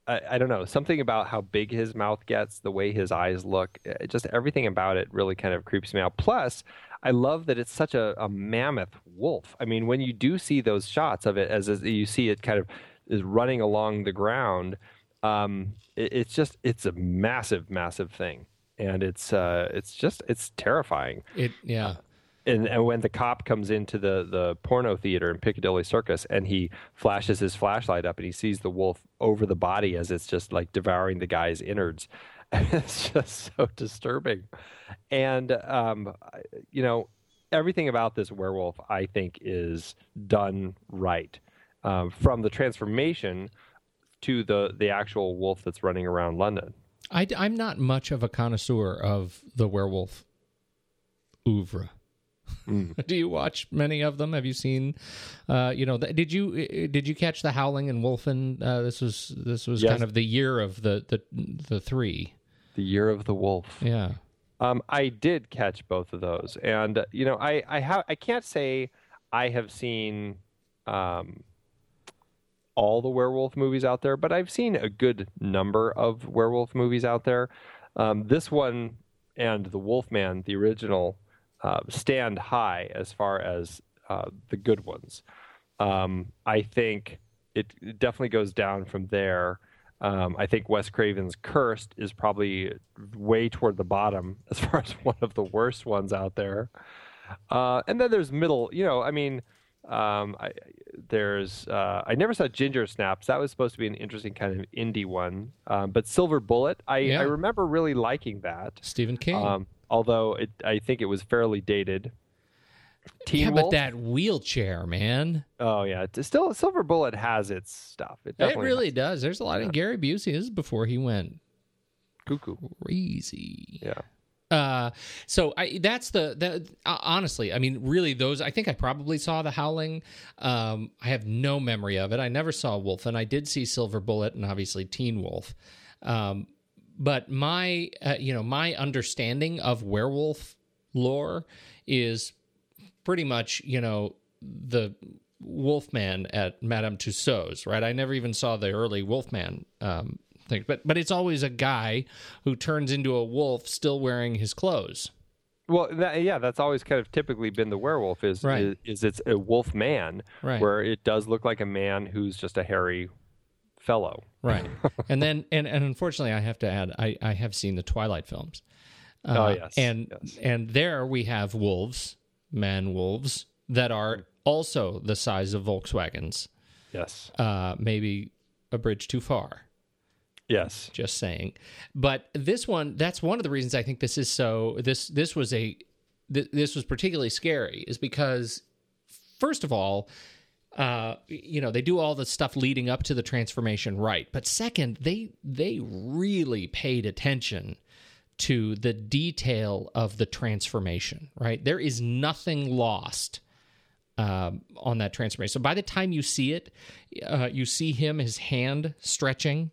I, I don't know something about how big his mouth gets, the way his eyes look, uh, just everything about it really kind of creeps me out. Plus, I love that it's such a, a mammoth wolf. I mean, when you do see those shots of it, as, as you see it kind of is running along the ground, um, it, it's just it's a massive, massive thing, and it's uh, it's just it's terrifying. It yeah. And, and when the cop comes into the, the porno theater in Piccadilly Circus and he flashes his flashlight up and he sees the wolf over the body as it's just like devouring the guy's innards, it's just so disturbing. And, um, you know, everything about this werewolf, I think, is done right. Um, from the transformation to the, the actual wolf that's running around London. I, I'm not much of a connoisseur of the werewolf oeuvre. Mm. Do you watch many of them? Have you seen? Uh, you know, did you did you catch the Howling and Wolfen? Uh, this was this was Yes. kind of the year of the the the three. The Year of the Wolf. Yeah. Um, I did catch both of those, and uh, you know, I I have I can't say I have seen um, all the werewolf movies out there, but I've seen a good number of werewolf movies out there. Um, this one and the Wolfman, the original, uh, stand high as far as uh, the good ones. Um, I think it it definitely goes down from there. Um, I think Wes Craven's Cursed is probably way toward the bottom as far as one of the worst ones out there. Uh, and then there's middle, you know, I mean, um, I, there's, uh, I never saw Ginger Snaps. That was supposed to be an interesting kind of indie one. Um, but Silver Bullet, I, Yeah. I remember really liking that. Stephen King. Um, although it, I think it was fairly dated. Teen yeah, Wolf? but that wheelchair, man. Oh yeah, it's still Silver Bullet has its stuff. It It really has. does. There's a lot in Gary Busey. This is before he went cuckoo. Crazy. Yeah. Uh, so I that's the uh, honestly, I mean, really, those I think I probably saw the Howling. Um, I have no memory of it. I never saw Wolf, and I did see Silver Bullet and obviously Teen Wolf. Um, but my uh, you know my understanding of werewolf lore is pretty much you know the Wolfman at Madame Tussauds, right? I never even saw the early Wolfman um, thing, but but it's always a guy who turns into a wolf still wearing his clothes. Well, that, yeah, that's always kind of typically been the werewolf is Right. is, is it's a wolf man, Right. where it does look like a man who's just a hairy fellow. Right. and then and, and unfortunately I have to add I, I have seen the Twilight films. Uh, Oh, yes, And and there we have wolves, man wolves that are also the size of Volkswagens. Yes. Uh maybe a bridge too far. Yes. Just saying. But this one that's one of the reasons I think this is so this this was a th- this was particularly scary is because first of all uh, you know they do all the stuff leading up to the transformation right but second they they really paid attention to the detail of the transformation right there is nothing lost um, on that transformation so by the time you see it uh, you see him his hand stretching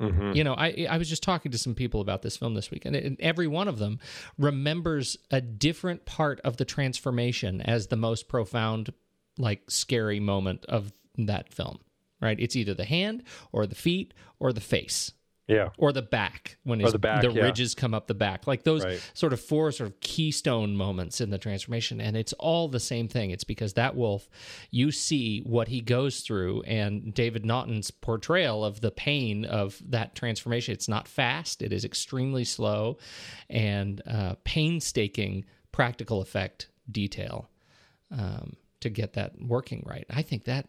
Mm-hmm. you know, I I was just talking to some people about this film this week, and, and every one of them remembers a different part of the transformation as the most profound, like scary moment of that film. Right? It's either the hand or the feet or the face Yeah. or the back when his, the back, yeah. ridges come up the back like those Right. sort of four sort of keystone moments in the transformation and it's all the same thing it's because that wolf you see what he goes through and david naughton's portrayal of the pain of that transformation it's not fast it is extremely slow and uh, painstaking practical effect detail um, to get that working right i think that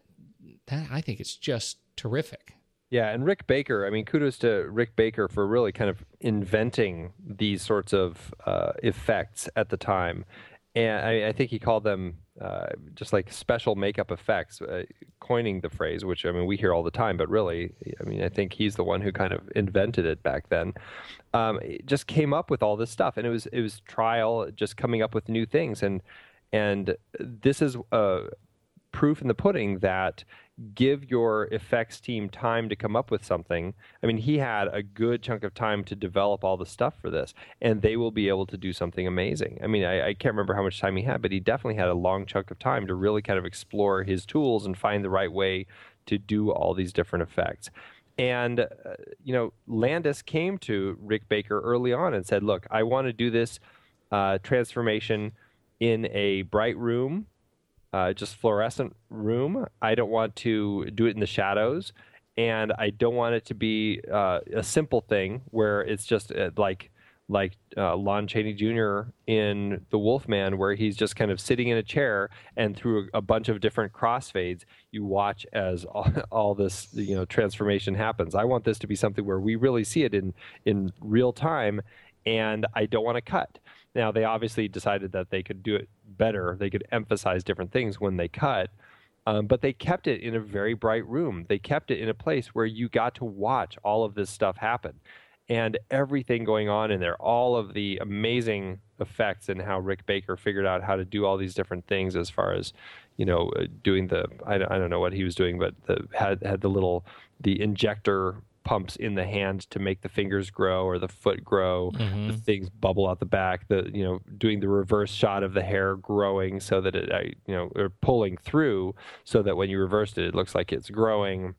that i think it's just terrific Yeah, and Rick Baker. I mean, kudos to Rick Baker for really kind of inventing these sorts of uh, effects at the time, and I, I think he called them uh, just like special makeup effects, uh, coining the phrase, which I mean we hear all the time, but really, I mean, I think he's the one who kind of invented it back then. Um, just came up with all this stuff, and it was it was trial, just coming up with new things, and and this is uh, proof in the pudding that give your effects team time to come up with something. I mean, he had a good chunk of time to develop all the stuff for this, and they will be able to do something amazing. I mean, I, I can't remember how much time he had, but he definitely had a long chunk of time to really kind of explore his tools and find the right way to do all these different effects. And, uh, you know, Landis came to Rick Baker early on and said, Look, I want to do this uh, transformation in a bright room, uh, just fluorescent room. I don't want to do it in the shadows. And I don't want it to be uh, a simple thing where it's just uh, like like uh, Lon Chaney Jr. in The Wolfman, where he's just kind of sitting in a chair, and through a, a bunch of different crossfades, you watch as all, all, this you know transformation happens. I want this to be something where we really see it in in real time, and I don't want to cut. Now they obviously decided that they could do it better. They could emphasize different things when they cut. Um, but they kept it in a very bright room. They kept it in a place where you got to watch all of this stuff happen and everything going on in there, all of the amazing effects and how Rick Baker figured out how to do all these different things as far as, you know, uh, doing the I, I don't know what he was doing, but the, had had the little the injector pumps in the hand to make the fingers grow or the foot grow Mhm. the things bubble out the back the you know doing the reverse shot of the hair growing so that it I- you know or pulling through so that when you reversed it it looks like it's growing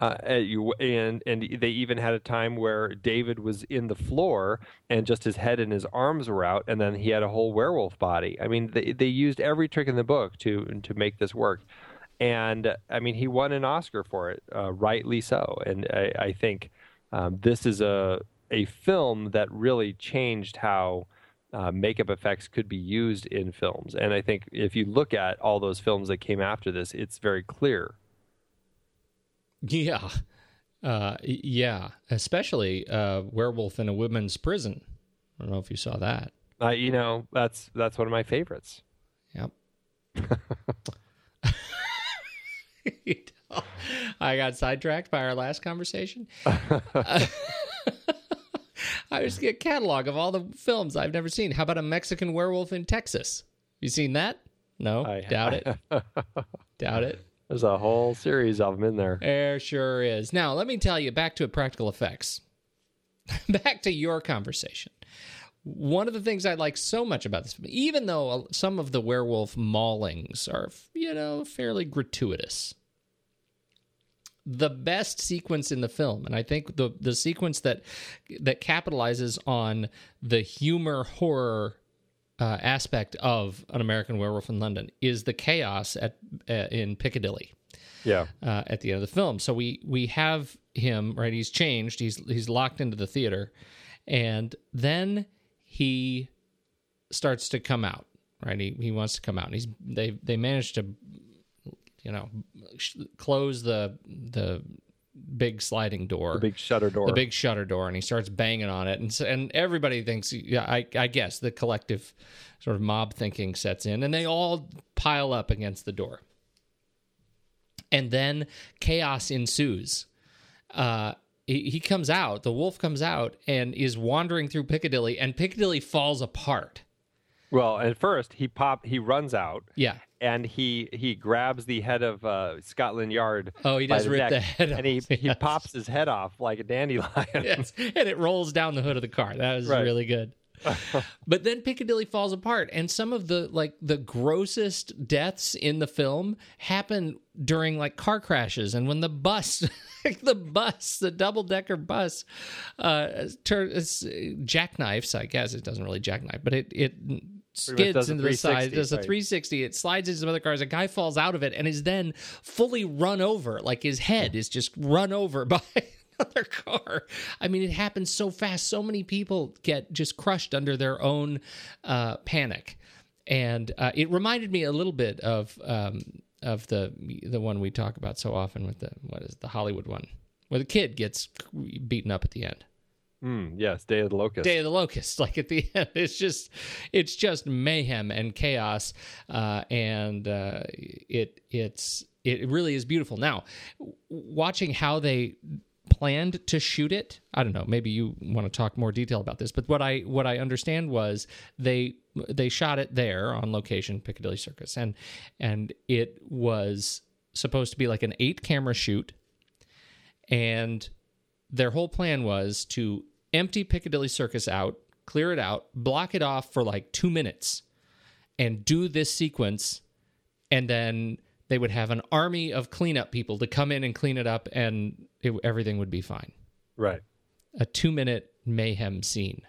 uh, and and they even had a time where David was in the floor and just his head and his arms were out, and then he had a whole werewolf body. I mean, they they used every trick in the book to to make this work, and I mean, he won an Oscar for it, uh, rightly so. And I, I think um, this is a a film that really changed how. Uh, makeup effects could be used in films, and I think if you look at all those films that came after this, it's very clear. Yeah. Uh, yeah. Especially uh, Werewolf in a Women's Prison. I don't know if you saw that. Uh, you know, that's that's one of my favorites. Yep. I got sidetracked by our last conversation. I just get a catalog of all the films I've never seen. How about a Mexican werewolf in Texas? You seen that? No, I- doubt it. doubt it. There's a whole series of them in there. There sure is. Now, let me tell you back to practical effects. back to your conversation. One of the things I like so much about this, film, even though uh, some of the werewolf maulings are, you know, fairly gratuitous, the best sequence in the film, and I think the the sequence that that capitalizes on the humor horror uh, aspect of an American Werewolf in London is the chaos at uh, in Piccadilly Yeah. uh, at the end of the film. So we we have him right. He's changed. He's he's locked into the theater, and then he starts to come out. Right. He he wants to come out. And he's they they managed to, you know, sh- close the the big sliding door. The big shutter door. the big shutter door and he starts banging on it. And so, and everybody thinks yeah I, I guess the collective sort of mob thinking sets in and they all pile up against the door. And then chaos ensues. Uh he, he comes out the wolf comes out and is wandering through piccadilly and piccadilly falls apart. Well, at first he pop he runs out. Yeah and he he grabs the head of uh, Scotland Yard. Oh, he does rip neck, the head off. and he off, he pops his head off like a dandelion. yes, and it rolls down the hood of the car. That was Right. really good. but then Piccadilly falls apart, and some of the like the grossest deaths in the film happen during like car crashes, and when the bus, the bus, the double decker bus, uh, turn it's jackknifes. I guess it doesn't really jackknife, but it it skids into the side. 360, Does a right. 360. It slides into some other cars. A guy falls out of it and is then fully run over. Like his head is just run over by another car. I mean, it happens so fast. So many people get just crushed under their own uh, panic, and uh, it reminded me a little bit of um, of the the one we talk about so often with the what is it, the Hollywood one where the kid gets beaten up at the end. Mm, yes, Day of the Locust. Day of the Locust. Like at the end, it's just it's just mayhem and chaos, uh, and uh, it it's it really is beautiful. Now, watching how they planned to shoot it, I don't know. Maybe you want to talk more detail about this, but what I what I understand was they they shot it there on location, Piccadilly Circus, and and it was supposed to be like an eight camera shoot and their whole plan was to empty Piccadilly Circus out, clear it out, block it off for like two minutes, and do this sequence, and then they would have an army of cleanup people to come in and clean it up, and it, everything would be fine. Right. A two minute mayhem scene.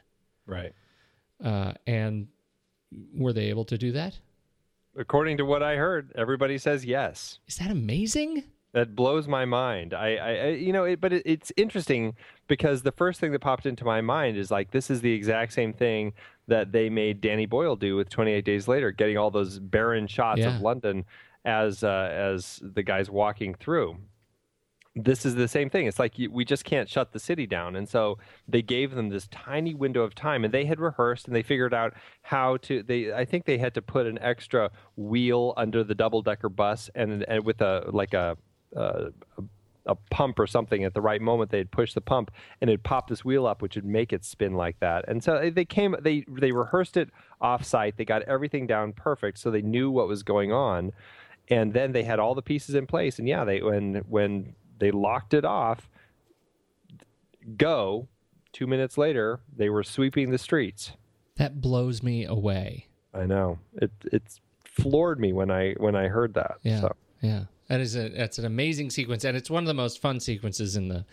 Right. Uh, and were they able to do that? According to what I heard, everybody says yes. Is that amazing? That blows my mind. I, I, you know, it, but it, it's interesting because the first thing that popped into my mind is like this is the exact same thing that they made Danny Boyle do with 28 Days Later, getting all those barren shots Yeah. of London as uh, as the guys walking through. This is the same thing. It's like you, we just can't shut the city down, and so they gave them this tiny window of time, and they had rehearsed and they figured out how to. They I think they had to put an extra wheel under the double decker bus, and and with a like a. A a pump or something at the right moment they'd push the pump and it'd pop this wheel up which would make it spin like that. And so they came they they rehearsed it off site they got everything down perfect so they knew what was going on. And then they had all the pieces in place. And yeah they when when they locked it off go 2 minutes later they were sweeping the streets. That blows me away. i know. It it's floored me when i when i heard that. Yeah, so. yeah. That is a that's an amazing sequence, and it's one of the most fun sequences in the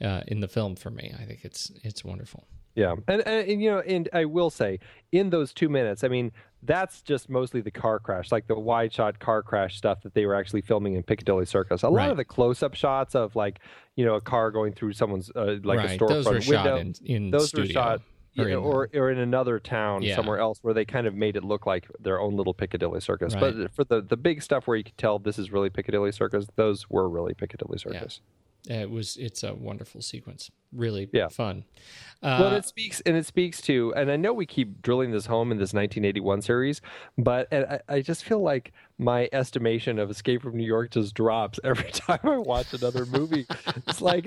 uh, in the film for me. I think it's it's wonderful. Yeah, and, and, and you know, and I will say, in those two minutes, I mean, that's just mostly the car crash, like the wide shot car crash stuff that they were actually filming in Piccadilly Circus. A lot of the close up shots of like, you know, a car going through someone's uh, like Right, a storefront those were shot window. in- in those were studio, shot. Or yeah, in- or or in another town Yeah. somewhere else where they kind of made it look like their own little Piccadilly Circus. Right. But for the the big stuff where you could tell this is really Piccadilly Circus, those were really Piccadilly Circus. It was it's a wonderful sequence, really Yeah. fun. well, Uh, it speaks and it speaks to, and I know we keep drilling this home in this 1981 series, but and I, I just feel like my estimation of Escape from New York just drops every time I watch another movie. it's like,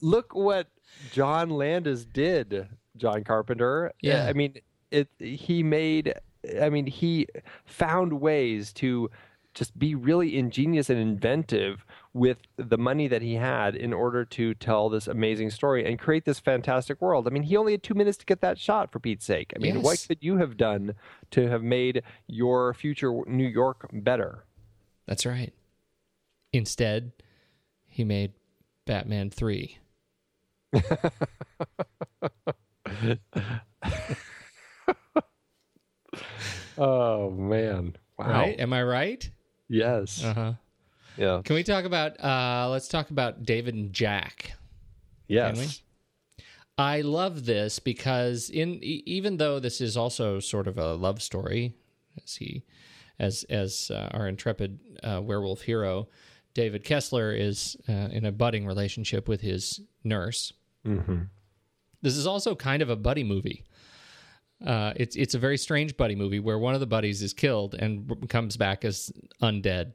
look what John Landis did, John Carpenter. Uh, yeah. I mean, it. He made. I mean, he found ways to just be really ingenious and inventive with the money that he had in order to tell this amazing story and create this fantastic world. I mean, he only had two minutes to get that shot, for Pete's sake. I mean, what could you have done to have made your future New York better? that's right. Instead, he made Batman three. Oh man! Wow. Right? Am I right? Yes. Uh huh. Yeah. Can we talk about? uh Let's talk about David and Jack. Yes. I love this because in even though this is also sort of a love story, as he, as as uh, our intrepid uh, werewolf hero, David Kessler is uh, in a budding relationship with his nurse. Mm-hmm. This is also kind of a buddy movie. Uh, it's it's a very strange buddy movie where one of the buddies is killed and comes back as undead,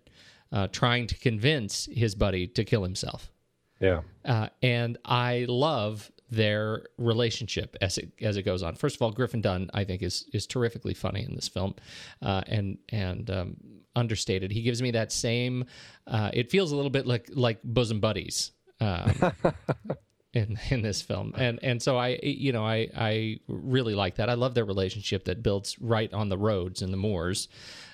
uh, trying to convince his buddy to kill himself Yeah. uh, and I love their relationship as it as it goes on. First of all, Griffin Dunne I think is is terrifically funny in this film, uh, and and um, understated. He gives me that same. Uh, it feels a little bit like like bosom buddies. Um, in in this film. And and so i you know i i really like that. I love their relationship that builds right on the roads and the moors.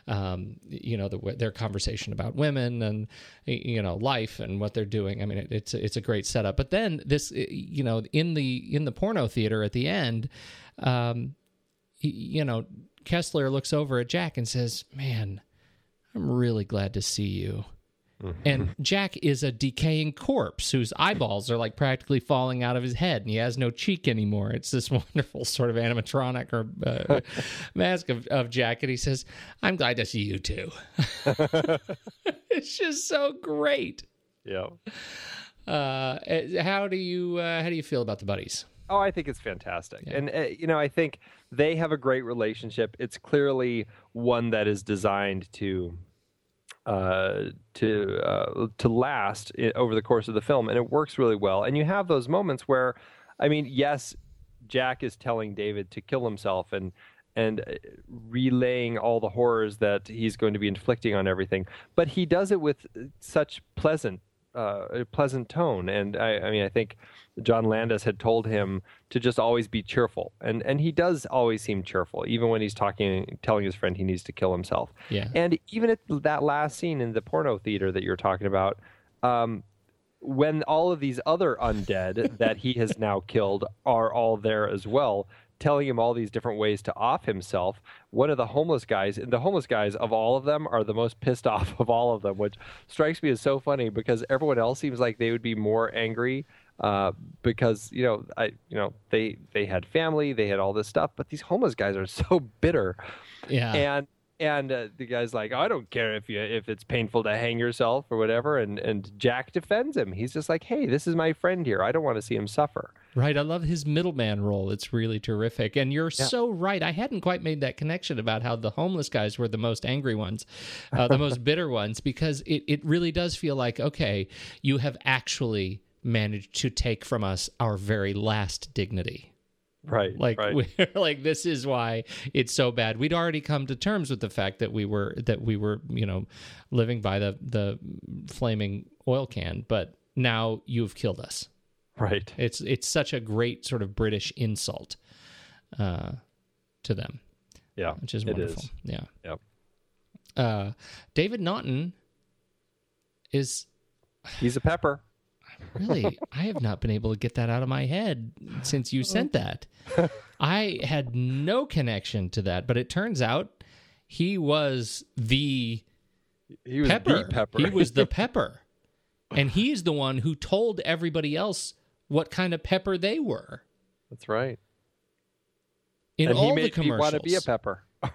Um you know the, their conversation about women and you know life and what they're doing. I mean it, it's it's a great setup. But then this you know in the in the porno theater at the end um you know kessler looks over at jack and says man i'm really glad to see you and Jack is a decaying corpse whose eyeballs are like practically falling out of his head, and he has no cheek anymore. It's this wonderful sort of animatronic or uh, mask of, of Jack, and he says, "I'm glad to see you too." it's just so great. Yeah. Uh, how do you uh, how do you feel about the buddies? Oh, I think it's fantastic. And, uh, you know, I think they have a great relationship. It's clearly one that is designed to. Uh, to uh, to last over the course of the film, and it works really well. And you have those moments where, I mean, yes, Jack is telling David to kill himself and and uh, relaying all the horrors that he's going to be inflicting on everything, but he does it with such pleasant uh, a pleasant tone. And I, I mean, I think John Landis had told him to just always be cheerful, and and he does always seem cheerful, even when he's talking, telling his friend he needs to kill himself. Yeah. And even at that last scene in the porno theater that you're talking about, um, when all of these other undead that he has now killed are all there as well, telling him all these different ways to off himself. One of the homeless guys, and the homeless guys of all of them are the most pissed off of all of them, which strikes me as so funny because everyone else seems like they would be more angry uh, because you know I you know they they had family, they had all this stuff, but these homeless guys are so bitter. Yeah. And and uh, the guy's like, I don't care if you if it's painful to hang yourself or whatever. And and Jack defends him. He's just like, Hey, this is my friend here. I don't want to see him suffer. Right. I love his middleman role. It's really terrific. And you're Yeah. so right. I hadn't quite made that connection about how the homeless guys were the most angry ones, uh, the most bitter ones, because it, it really does feel like, okay, you have actually managed to take from us our very last dignity. Right. Like right. we're like this is why it's so bad. We'd already come to terms with the fact that we were that we were, you know, living by the the flaming oil can, but now you've killed us. Right. It's it's such a great sort of British insult uh, to them. Yeah, which is wonderful. is. Yeah. Yep. Uh, David Naughton is He's a pepper. really. I have not been able to get that out of my head since you sent that. I had no connection to that, but it turns out he was the He was pepper. the pepper. He was the pepper, and he's the one who told everybody else what kind of pepper they were. That's right. In and all he the made me commercials, want to be a pepper.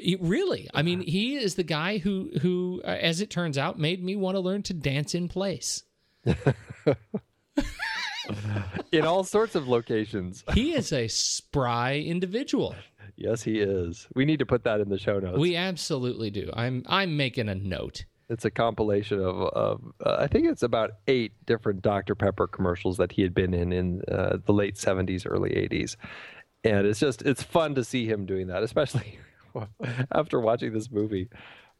He- really, I mean, he is the guy who, who, uh, as it turns out, made me want to learn to dance in place. in all sorts of locations. He is a spry individual. Yes, he is. We need to put that in the show notes. We absolutely do. I'm, I'm making a note. It's a compilation of, of uh, I think it's about eight different Dr. Pepper commercials that he had been in in uh, the late 70s, early 80s. And it's just, it's fun to see him doing that, especially after watching this movie.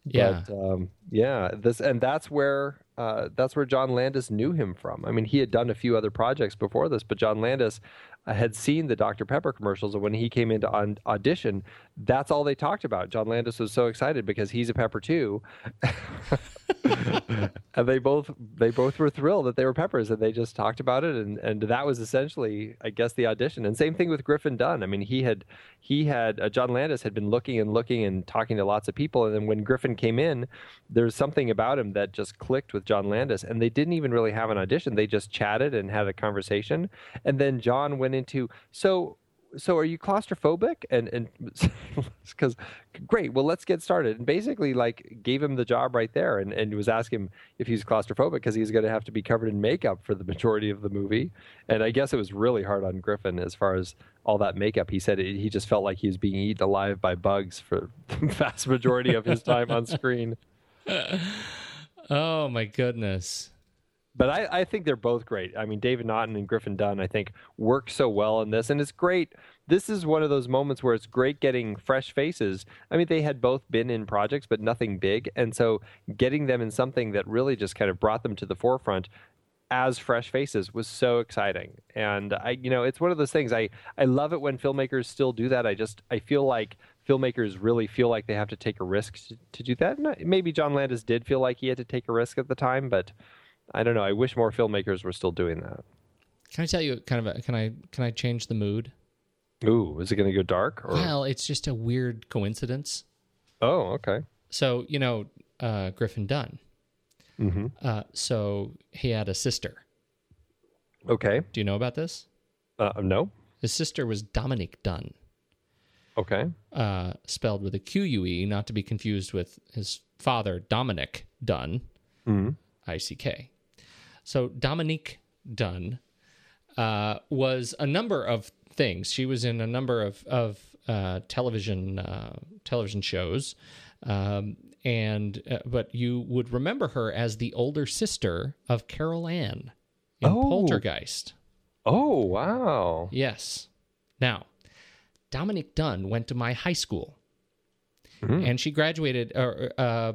Yeah. But, um, yeah, this, and that's where, uh, that's where John Landis knew him from. I mean, he had done a few other projects before this, but John Landis uh, had seen the Dr. Pepper commercials. And when he came into on audition, that's all they talked about. John Landis was so excited because he's a pepper too. and they both they both were thrilled that they were peppers and they just talked about it. And and that was essentially i guess the audition. And same thing with griffin dunne. I mean he had he had uh, john landis had been looking and looking and talking to lots of people. And then when griffin came in there's something about him that just clicked with john landis. And they didn't even really have an audition. They just chatted and had a conversation. And then john went into so so are you claustrophobic? And and because great well let's get started. And basically like gave him the job right there and, and was asking him if he's claustrophobic because he's going to have to be covered in makeup for the majority of the movie. And i guess it was really hard on griffin as far as all that makeup. He said it, he just felt like he was being eaten alive by bugs for the vast majority of his time on screen. Oh my goodness. But I, I think they're both great. I mean, David Naughton and Griffin Dunne, I think, work so well in this, and it's great. This is one of those moments where it's great getting fresh faces. I mean, they had both been in projects, but nothing big, and so getting them in something that really just kind of brought them to the forefront as fresh faces was so exciting. And I, you know, it's one of those things. I I love it when filmmakers still do that. I just I feel like filmmakers really feel like they have to take a risk to, do that. Maybe John Landis did feel like he had to take a risk at the time, but I don't know. I wish more filmmakers were still doing that. Can I tell you kind of a, can I can I change the mood? Ooh, is it going to go dark? Or... Well, it's just a weird coincidence. Oh, okay. So, you know, uh, Griffin Dunne. Mm-hmm. Uh, so he had a sister. Okay. Do you know about this? Uh, no. His sister was Dominique Dunne, Okay. uh, spelled with a Q U E, not to be confused with his father, Dominick Dunne, Mhm. I C K. So Dominique Dunne uh, was a number of things. She was in a number of of uh, television uh, television shows, um, and uh, but you would remember her as the older sister of Carol Ann in Oh. Poltergeist. Oh, wow. Yes. Now, Dominique Dunne went to my high school, Mm-hmm. and she graduated uh, uh,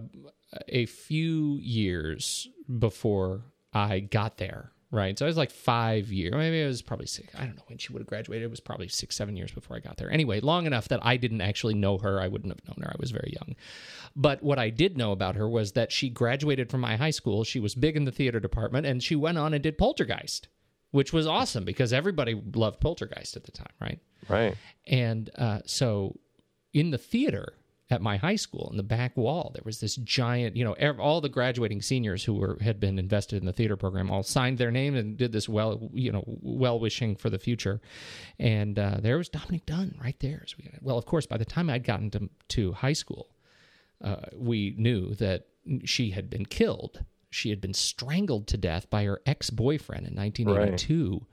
a few years before I got there. Right. So I was like five years, maybe it was probably six. I don't know when she would have graduated. It was probably six, seven years before I got there. Anyway, long enough that I didn't actually know her. I wouldn't have known her. I was very young. But what I did know about her was that she graduated from my high school. She was big in the theater department and she went on and did Poltergeist, which was awesome because everybody loved Poltergeist at the time. Right. Right. And uh, so in the theater at my high school, in the back wall, there was this giant, you know, all the graduating seniors who were had been invested in the theater program all signed their name and did this well, you know, well wishing for the future. And uh, there was Dominic Dunne right there. As we, well, of course, by the time I'd gotten to, to high school, uh, we knew that she had been killed. She had been strangled to death by her ex boyfriend in 1982.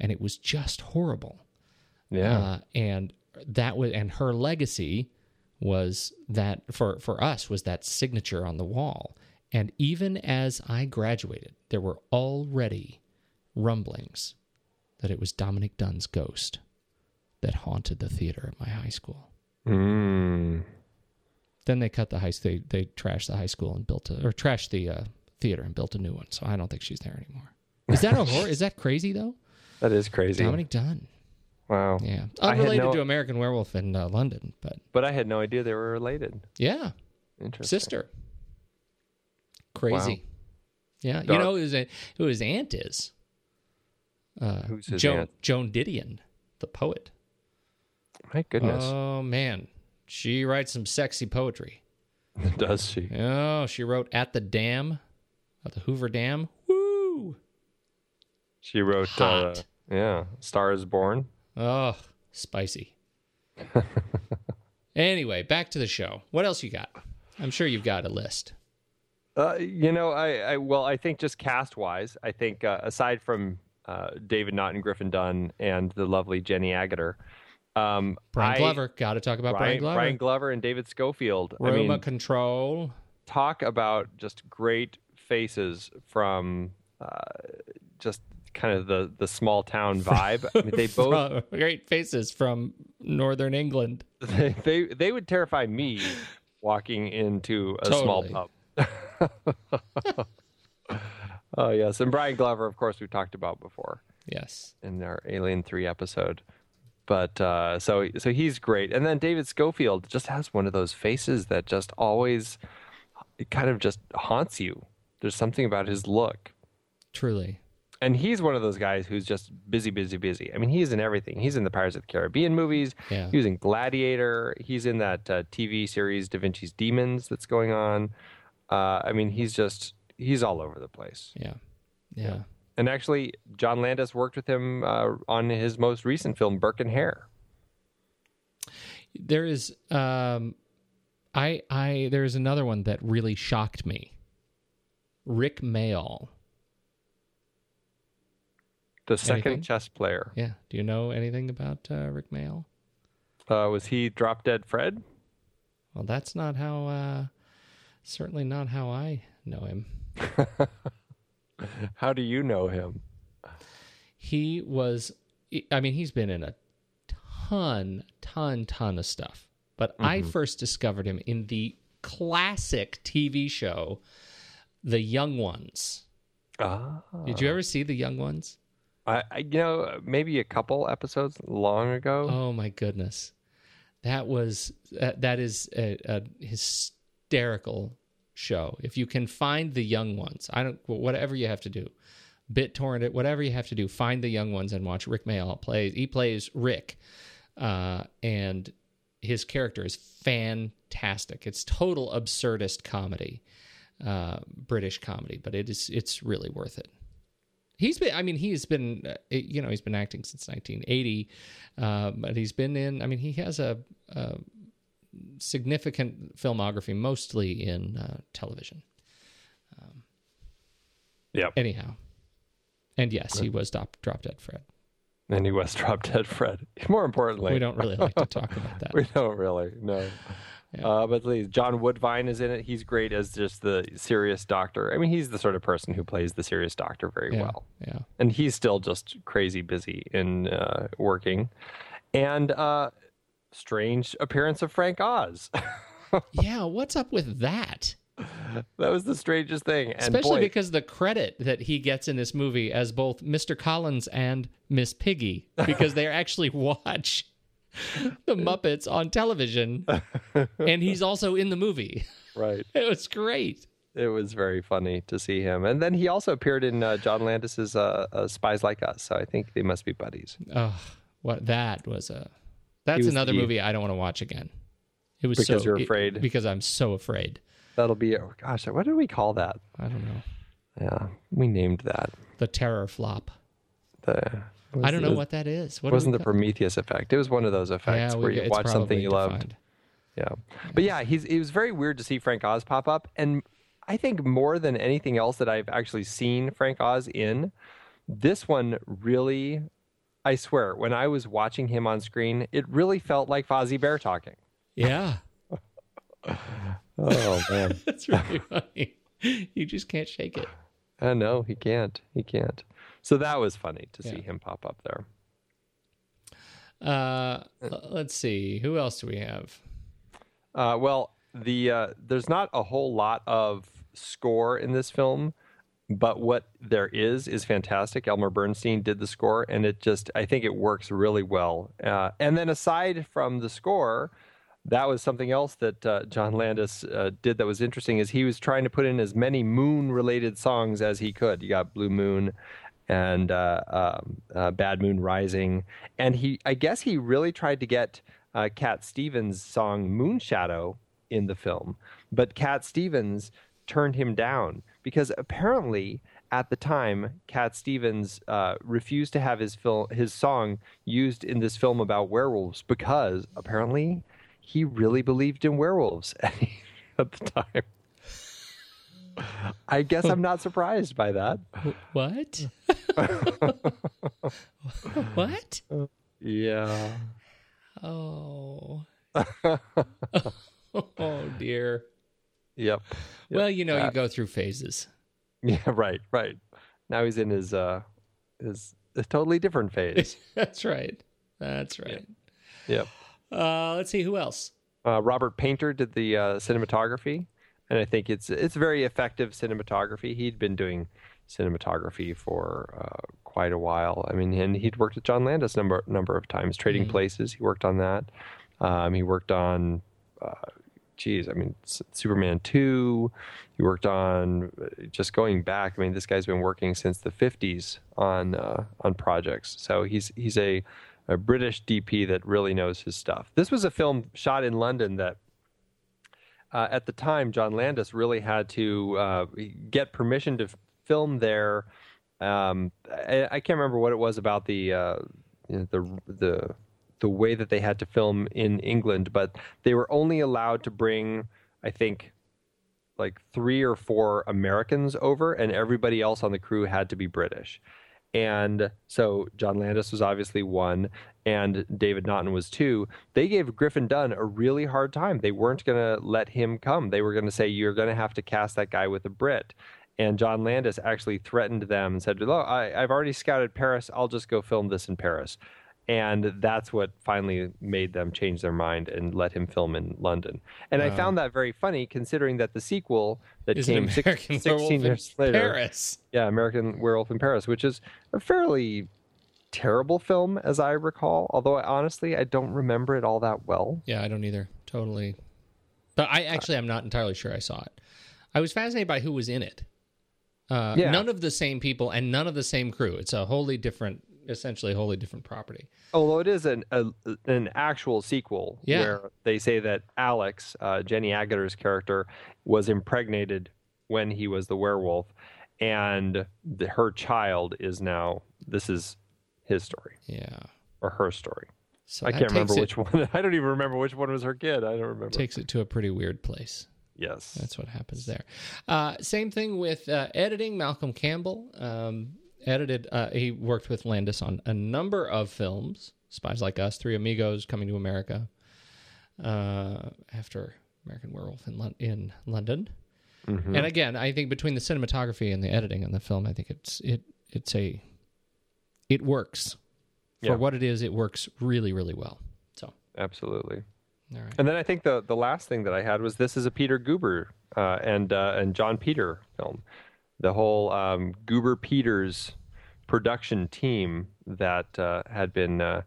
And it was just horrible. Yeah. Uh, and that was and her legacy was that for for us was that signature on the wall. And even as I graduated, there were already rumblings that it was Dominic Dunne's ghost that haunted the theater at my high school. Mm. Then they cut the high they they trashed the high school and built a or trashed the uh, theater and built a new one. So I don't think she's there anymore. Is that a horror? Is that crazy though? That is crazy. Dominic Dunne. Wow. Yeah, unrelated no- to American Werewolf in uh, London, but But I had no idea they were related. yeah, Interesting. sister. Crazy. Yeah, you know who his, who his aunt is? Uh, Who's his Joan, aunt? Joan Didion, the poet. My goodness. Oh man, she writes some sexy poetry. Does she? Oh, she wrote "At the Dam," at the Hoover Dam. Woo! She wrote, uh, yeah, Star is Born. Oh, spicy. anyway, back to the show. What else you got? I'm sure you've got a list. Uh, you know, I, I well, I think just cast wise, I think uh, aside from uh, David and Griffin Dunne and the lovely Jenny Agutter, um, Brian I- Glover. Got to talk about Brian, Glover. Brian Glover and David Schofield. I Roma mean, Control. talk about just great faces from uh, just kind of the the small town vibe. I mean, they both great faces from Northern England. they, they they would terrify me walking into a small pub. oh yes, and Brian Glover, of course, we've talked about before Yes. in our Alien Three episode. But uh, so so he's great, and then David Schofield just has one of those faces that just always it kind of just haunts you. There's something about his look. Truly. And he's one of those guys who's just busy, busy, busy. I mean, he's in everything. He's in the Pirates of the Caribbean movies. Yeah. He was in Gladiator. He's in that uh, TV series Da Vinci's Demons that's going on. Uh, I mean, he's just he's all over the place. Yeah. Yeah. And actually, John Landis worked with him uh, on his most recent film, Burke and Hare. There is um I I there's another one that really shocked me. Rick Mayall. The second Anything? chess player. Yeah. Do you know anything about uh, Rick Mayall? Uh, was he Drop Dead Fred? Well, that's not how uh certainly not how I know him. How do you know him? he was i mean he's been in a ton ton ton of stuff but i first discovered him in the classic tv show the young ones Ah. did you ever see the young ones I, I, you know, maybe a couple episodes long ago. oh my goodness that was that, that is a, a hysterical show if you can find the young ones i don't whatever you have to do BitTorrent it, whatever you have to do, find the young ones and watch Rick Mayall plays. He plays Rick, uh, and his character is fantastic. It's total absurdist comedy, uh, British comedy, but it is it's really worth it. He's been, I mean, he's been, uh, you know, he's been acting since 1980, uh, but he's been in, I mean, he has a, a significant filmography, mostly in uh, television. Yep. Anyhow, and yes, he was drop, drop dead Fred. And he was Drop Dead Fred. More importantly, We don't really like to talk about that. we don't really no. Uh, but please, John Woodvine is in it. He's great as just the serious doctor. I mean, he's the sort of person who plays the serious doctor very Yeah, well. yeah. And he's still just crazy busy in uh, working. And uh, strange appearance of Frank Oz. yeah, what's up with that? that was the strangest thing. And Especially boy, because the credit that he gets in this movie as both Mr. Collins and Miss Piggy, because they actually watch the Muppets on television, and he's also in the movie. right. It was great. It was very funny to see him, and then he also appeared in uh, John Landis's uh, uh, "Spies Like Us," so I think they must be buddies. Oh, what that was a. That's was another the- movie I don't want to watch again. It was Because so, you're it- afraid? because I'm so afraid. That'll be oh gosh, what did we call that? I don't know Yeah, we named that. the terror flop. The I don't know what that is. What It wasn't the Prometheus effect. It was one of those effects Yeah, where you watch something you loved. defined. Yeah, but yeah, he's it was very weird to see Frank Oz pop up, and I think more than anything else that I've actually seen Frank Oz in, this one really, I swear, when I was watching him on screen, it really felt like Fozzie Bear talking. Yeah, Oh man, that's really funny. You just can't shake it. I know he can't, he can't. So that was funny to see him pop up there. Uh, let's see. Who else do we have? Uh, well, the uh, there's not a whole lot of score in this film, but what there is is fantastic. Elmer Bernstein did the score, and it just I think it works really well. Uh, and then aside from the score, that was something else that uh, John Landis uh, did that was interesting. Is he was trying to put in as many moon-related songs as he could. You got Blue Moon. And uh, um, uh, Bad Moon Rising, and he, I guess, he really tried to get uh, Cat Stevens' song Moonshadow in the film, but Cat Stevens turned him down because apparently at the time Cat Stevens uh, refused to have his film his song used in this film about werewolves because apparently he really believed in werewolves at the time. I guess I'm not surprised by that. What? what? Yeah. Oh. oh dear. Yep. Well, you know, you Uh, go through phases. Yeah, right, right. Now he's in his uh his a totally different phase. That's right. That's right. yep. Uh, let's see who else. Uh, Robert Paynter did the uh, cinematography, and I think it's it's very effective cinematography. He'd been doing cinematography for uh, quite a while. I mean, and he'd worked with John Landis number number of times. Trading Mhm. Places, he worked on that. Um, he worked on, uh, geez, I mean, S- Superman two. He worked on uh, just going back. I mean, this guy's been working since the '50s on uh, on projects. So he's he's a a British DP that really knows his stuff. This was a film shot in London that uh, at the time, John Landis really had to uh, get permission to film there. Um, I, I can't remember what it was about the uh, the the the way that they had to film in England, but they were only allowed to bring, I think, like three or four Americans over, and everybody else on the crew had to be British. And so John Landis was obviously one, and David Naughton was two. They gave Griffin Dunne a really hard time. They weren't going to let him come. They were going to say, You're going to have to cast that guy with a Brit. And John Landis actually threatened them and said, Look, I, I've already scouted Paris. I'll just go film this in Paris. And that's what finally made them change their mind and let him film in London. And I found that very funny considering that the sequel that Is came six, 16 years later. Paris. Yeah, American Werewolf in Paris, which is a fairly terrible film, as I recall. Although, I, honestly, I don't remember it all that well. Yeah, I don't either. Totally. But I actually, I'm not entirely sure I saw it. I was fascinated by who was in it. Uh, Yeah. None of the same people and none of the same crew. It's a wholly different, essentially, a wholly different property. Although it is an a, an actual sequel Yeah. where they say that Alex, uh, Jenny Agutter's character, was impregnated when he was the werewolf, and the, her child is now. This is his story Yeah. or her story. So I can't remember takes which one. I don't even remember which one was her kid. I don't remember. takes it to a pretty weird place. yes. That's what happens there. Uh, same thing with uh, editing. Malcolm Campbell um, edited. Uh, he worked with Landis on a number of films: Spies Like Us, Three Amigos, Coming to America, uh, after American Werewolf in Lon- in London. Mhm. And again, I think between the cinematography and the editing on the film, I think it's it it's a it works for Yeah. what it is. It works really really well. So Absolutely. all right. And then I think the the last thing that I had was this is a Peter Guber uh, and uh, and John Peter film. The whole um, Guber Peters production team that uh, had been uh,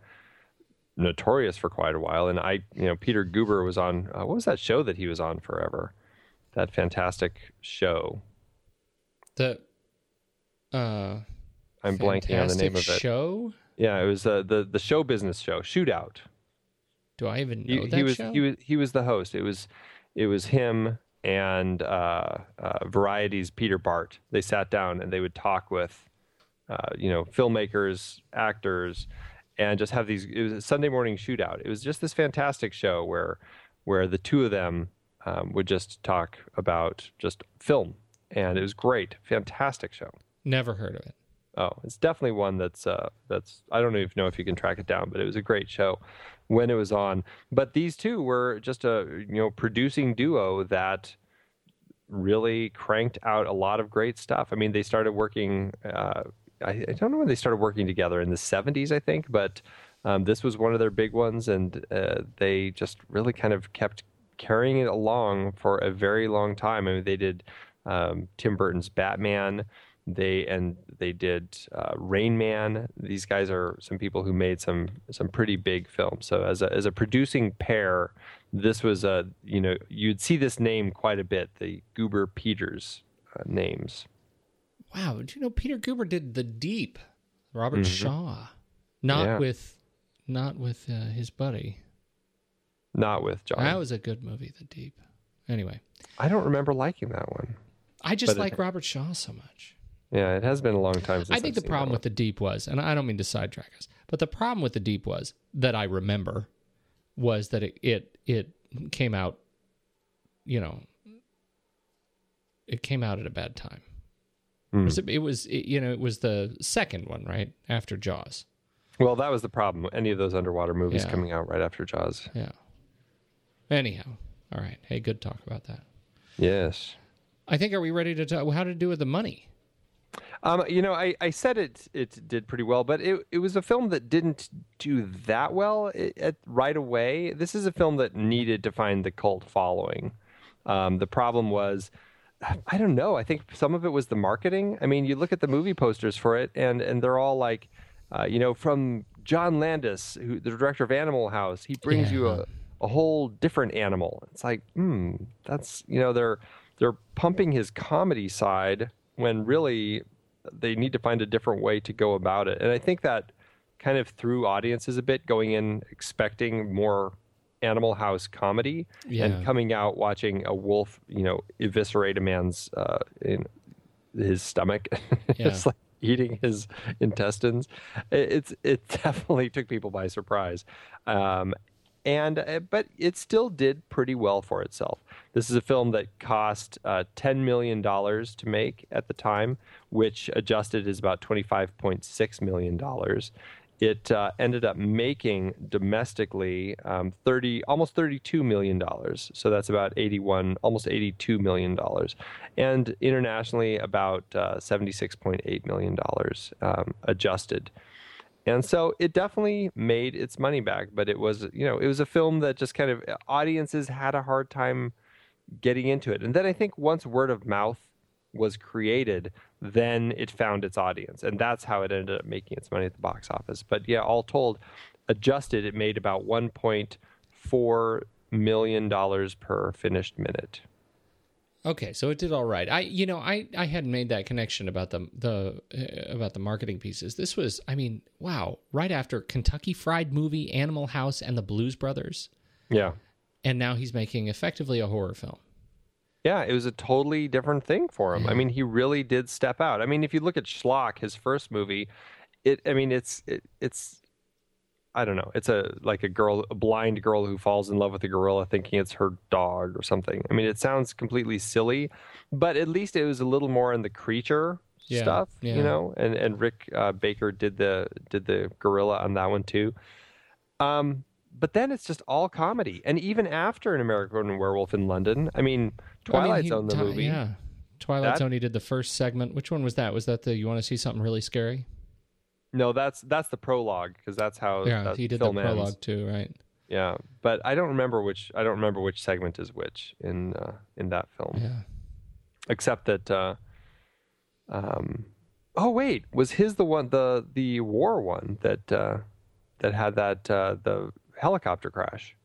notorious for quite a while, and I, you know, Peter Guber was on uh, what was that show that he was on forever? That fantastic show. The uh, I'm blanking on the name of it. Show. Yeah, it was uh, the the show business show Shootout. Do I even He, know that he was show? he was he was the host. It was it was him and uh, uh, Variety's Peter Bart. They sat down and they would talk with uh, you know filmmakers, actors, and just have these. It was a Sunday morning shootout. It was just this fantastic show where where the two of them um, would just talk about just film, and it was great, fantastic show. Never heard of it. Oh, it's definitely one that's uh, that's I don't even know if you can track it down, but it was a great show when it was on. But these two were just a you know producing duo that really cranked out a lot of great stuff. I mean, they started working. Uh, I, I don't know when they started working together in the '70s, I think, but um, this was one of their big ones, and uh, they just really kind of kept carrying it along for a very long time. I mean, they did um, Tim Burton's Batman. They and they did uh, Rain Man. These guys are some people who made some some pretty big films. So as a as a producing pair, this was a you know you'd see this name quite a bit. The Guber Peters uh, names. Wow, did you know Peter Guber did The Deep? Robert Mhm. Shaw, not Yeah. with, not with uh, his buddy. Not with John. That was a good movie, The Deep. Anyway, I don't remember liking that one. I just But it- like Robert Shaw so much. Yeah, it has been a long time since I think I've the problem with the deep was, and I don't mean to sidetrack us, but the problem with the deep was that I remember was that it it, it came out, you know, it came out at a bad time. Hmm. Was it, it was it, you know it was the second one right after Jaws. Well, that was the problem. Any of those underwater movies Yeah. coming out right after Jaws. Yeah. Anyhow, all right. Hey, good talk about that. Yes. I think are we ready to talk? How to do with the money? Um, you know, I, I said it it did pretty well, but it it was a film that didn't do that well i- at, right away. This is a film that needed to find the cult following. Um, the problem was, I don't know. I think some of it was the marketing. I mean, you look at the movie posters for it, and and they're all like, uh, you know, from John Landis, who the director of Animal House. He brings you a a whole different animal. It's like, hmm, that's you know, they're they're pumping his comedy side when really they need to find a different way to go about it. And I think that kind of threw audiences a bit going in expecting more Animal House comedy Yeah. and coming out watching a wolf, you know, eviscerate a man's uh, in his stomach. Yeah. it's like eating his intestines. It- It's it definitely took people by surprise. Um, and uh, but it still did pretty well for itself. This is a film that cost uh, ten million dollars to make at the time, which adjusted is about twenty five point six million dollars. It uh, ended up making domestically um, thirty, almost thirty-two million dollars. So that's about eighty-one, almost eighty-two million dollars, and internationally about uh, seventy-six point eight million dollars um, adjusted. And so it definitely made its money back, but it was, you know, it was a film that just kind of uh, audiences had a hard time getting into it. And then I think once word of mouth was created, then it found its audience. And that's how it ended up making its money at the box office. But yeah, all told, adjusted, it made about $1.4 million per finished minute. Okay, so it did all right. I, you know, I, I hadn't made that connection about the the uh, about the marketing pieces. This was, I mean, wow! Right after Kentucky Fried Movie, Animal House, and the Blues Brothers, Yeah. and now he's making effectively a horror film. Yeah, it was a totally different thing for him. I mean, he really did step out. I mean, if you look at Schlock, his first movie, it I mean, it's it, it's I don't know. It's a like a girl, a blind girl who falls in love with a gorilla thinking it's her dog or something. I mean, it sounds completely silly, but at least it was a little more in the creature Yeah, stuff, yeah. you know. And and Rick uh, Baker did the did the gorilla on that one too. Um, but then it's just all comedy, and even after an American Werewolf in London, I mean, Well, I mean, he- Zone, the Ti- movie, Yeah, Twilight That- Zone. He did the first segment. Which one was that? Was that the you want to see something really scary? No, that's that's the prologue because that's how yeah, he did the film ends. prologue too, right? Yeah, but I don't remember which I don't remember which segment is which in uh, in that film. Yeah. Except that uh um oh wait, was his the one the the war one that uh that had that uh the helicopter crash?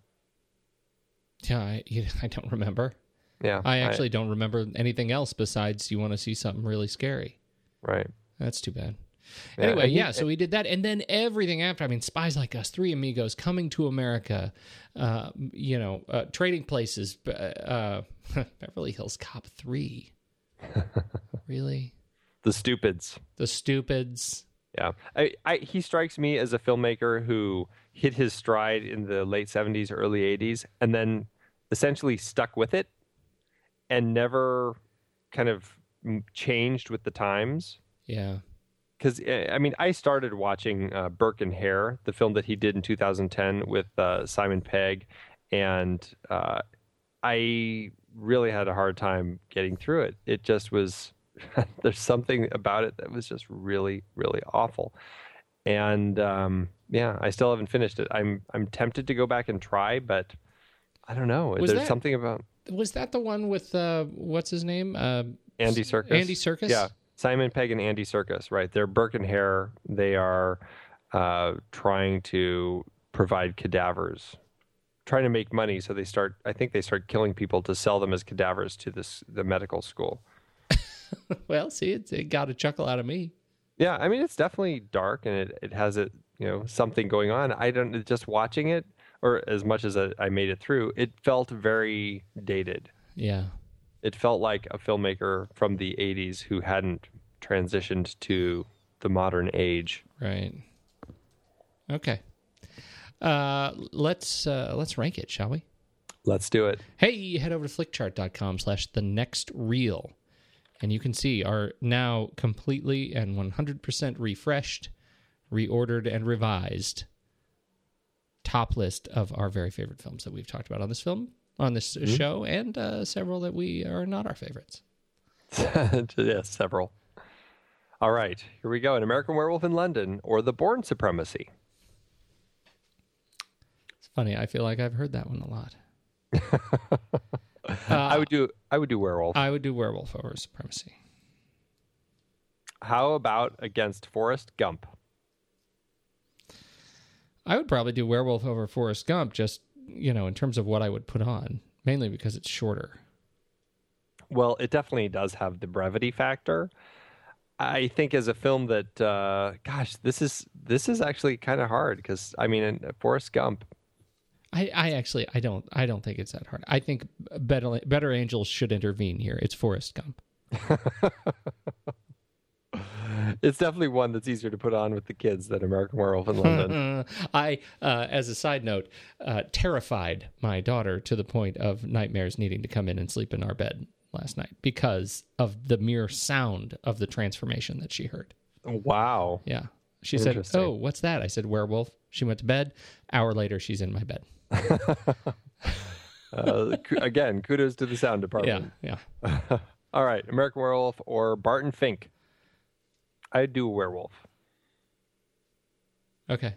Yeah, I, I don't remember. Yeah. I actually don't remember anything else besides you want to see something really scary. right. That's too bad. Yeah, anyway, yeah, so we did that. And then everything after, I mean, Spies Like Us, Three Amigos, Coming to America, uh, you know, uh, Trading Places, uh, uh, Beverly Hills Cop 3. really? The stupids. The Stupids. Yeah, I, I, he strikes me as a filmmaker who hit his stride in the late '70s, early '80s, and then essentially stuck with it, and never kind of changed with the times. Yeah. Because I mean, I started watching uh, Burke and Hare, the film that he did in 2010 with uh, Simon Pegg, and uh, I really had a hard time getting through it. It just was. there's something about it that was just really, really awful. And um, yeah, I still haven't finished it. I'm I'm tempted to go back and try, but I don't know. Was there's that- something about Was that the one with, uh, what's his name? Uh, Andy Serkis. Andy Serkis. Yeah, Simon Pegg and Andy Serkis. Right, they're Burke and Hare. They are uh, trying to provide cadavers, trying to make money. So they start. I think they start killing people to sell them as cadavers to this the medical school. well, see, it, it got a chuckle out of me. Yeah, I mean it's definitely dark and it, it has it you know something going on. I don't just watching it or as much as I I made it through, it felt very dated. Yeah. It felt like a filmmaker from the '80s who hadn't transitioned to the modern age. Right. Okay. Uh, let's uh, let's rank it, shall we? Let's do it. Hey, head over to flickchart.com slash the next reel. And you can see our now completely and 100% refreshed, reordered, and revised top list of our very favorite films that we've talked about on this film, on this Mm-hmm. show, and uh, several that we are not our favorites. yes, several. All right, here we go. An American Werewolf in London or The Bourne Supremacy. It's funny. I feel like I've heard that one a lot. I would do. I would do Werewolf. I would do Werewolf over Supremacy. How about against Forrest Gump? I would probably do Werewolf over Forrest Gump, just you know, in terms of what I would put on, mainly because it's shorter. Well, it definitely does have the brevity factor. I think as a film that, uh, gosh, this is this is actually kind of hard because I mean, in Forrest Gump, I, I actually I don't I don't think it's that hard. I think better better angels should intervene here. It's Forrest Gump. it's definitely one that's easier to put on with the kids than American Werewolf in London. I, uh, as a side note, uh, terrified my daughter to the point of nightmares needing to come in and sleep in our bed last night because of the mere sound of the transformation that she heard. wow. Yeah. She said, "Oh, what's that?" I said, "Werewolf." She went to bed. Hour later, she's in my bed. Uh, again, kudos to the sound department. Yeah, department. yeah. All right, American Werewolf or Barton Fink. I'd do a werewolf. Okay.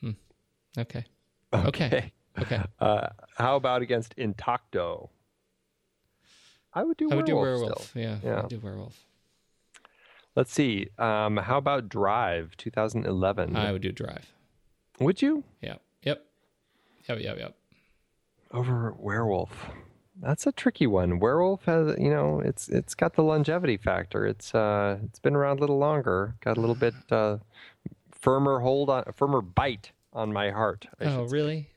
Hmm. Okay. Okay. Okay. Uh, how about against Intacto? I would do I would do werewolf. werewolf. still. Yeah, I yeah. would do werewolf. Let's see. Um, how about Drive 2011? I would do drive. Would you Yeah. Yep. Yep. Yep. Yep. over werewolf? That's a tricky one. Werewolf has, you know, it's it's got the longevity factor. It's uh, it's been around a little longer. Got a little bit uh, firmer hold on, firmer bite on my heart. I Oh, should say. really?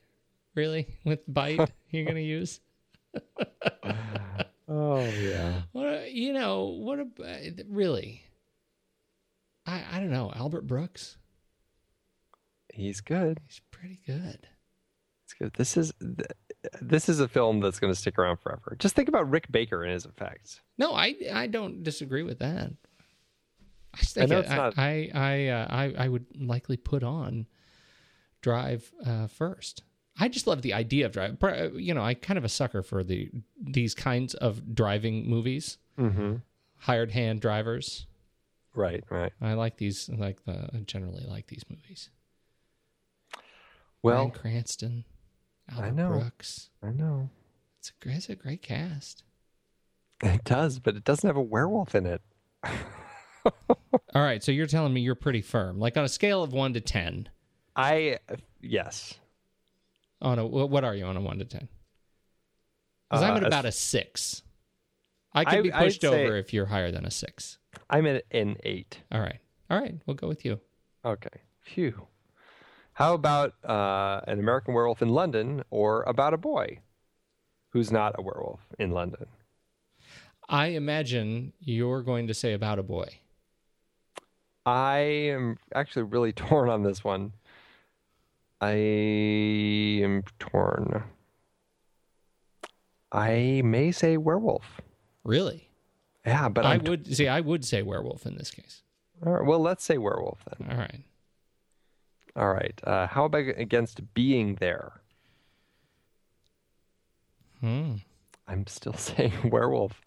Really? With bite, you're gonna use? Oh yeah. What? You know what? A, really? I I don't know. Albert Brooks. He's good. He's pretty good. It's good. This is th- this is a film that's going to stick around forever. Just think about Rick Baker and his effects. No, I I don't disagree with that. I I think know I it's not- I I, uh, I I would likely put on Drive uh, first. I just love the idea of Drive. Uh, You know, I kind of a sucker for the these kinds of driving movies. Mm-hmm. Hired hand drivers. Right, right. I like these. Like the I generally like these movies. Well, Bryan Cranston, Albert I know. Brooks. I know It's a, great- it's a great cast. it does, but it doesn't have a werewolf in it. All right, so you're telling me you're pretty firm. Like on a scale of one to ten, I yes. on a what are you on a one to ten? Because I'm Uh, at about a six. I could I- be I'd pushed say- over if you're higher than a six. I'm at an eight. All right, all right, we'll go with you. Okay. Phew. How about uh, an American Werewolf in London, or about a boy who's not a werewolf in London? I imagine you're going to say about a boy. I am actually really torn on this one. I am torn. I may say werewolf. Really? Yeah, but I I'm would see. I would say werewolf in this case. All right, well, let's say werewolf then. All right. All right. Uh, how about against being there? Hmm. I'm still saying werewolf.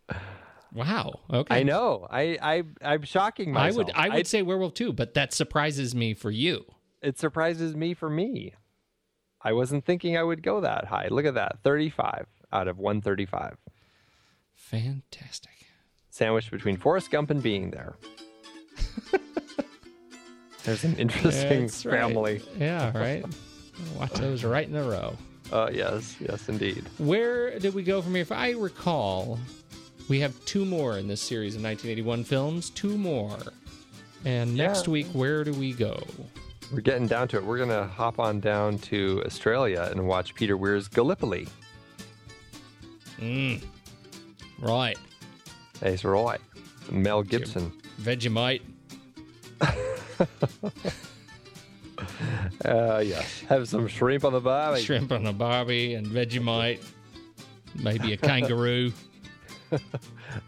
Wow. Okay. I know. I, I I'm shocking myself. I would. I would say werewolf too, but that surprises me for you. it surprises me for me. I wasn't thinking I would go that high. Look at that. 35 out of 135. Fantastic. Sandwiched between Forrest Gump and being there. There's an interesting That's right. family. Yeah. Right. Watch those right in a row. Uh, yes, yes, indeed. Where did we go from here? If I recall, we have two more in this series of 1981 films. Two more. And next Yeah. week, where do we go? We're getting down to it. We're going to hop on down to Australia and watch Peter Weir's Gallipoli. Mm. Right. That's right. Mel Gibson. Vegemite. Uh, yes. Have some shrimp on the barbie. Shrimp on a barbie and Vegemite. Maybe a kangaroo.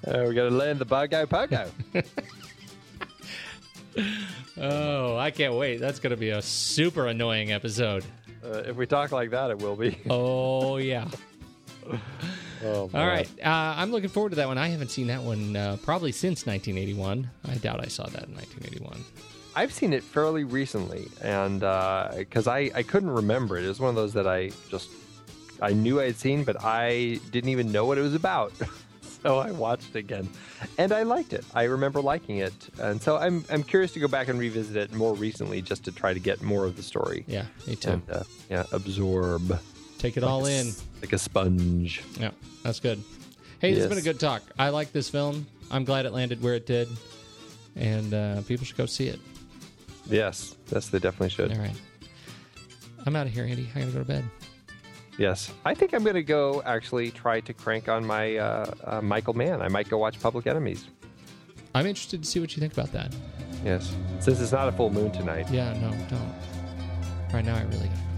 Uh, we got to land the Bogo Pogo. Oh, I can't wait. That's going to be a super annoying episode. uh, if we talk like that, it will be. Oh, yeah. Oh, All right. Uh, I'm looking forward to that one. I haven't seen that one uh, probably since 1981. I doubt I saw that in 1981. I've seen it fairly recently, and because I, I couldn't remember it. It was one of those that I just I knew I had seen, but I didn't even know what it was about. so I watched it again, and I liked it. I remember liking it, and so I'm I'm curious to go back and revisit it more recently just to try to get more of the story. Yeah, me too. And uh, yeah, absorb Take it all in. like a sponge. Yeah, that's good. Hey, this has been a good talk. I like this film. I'm glad it landed where it did, and uh, people should go see it. Yes, yes, they definitely should. All right. I'm out of here, Andy. I gotta go to bed. Yes, I think I'm to go actually try to crank on my uh, uh, Michael Mann. I might go watch Public Enemies. I'm interested to see what you think about that. Yes, since it's not a full moon tonight. Yeah, no, don't. Right now, I really gotta.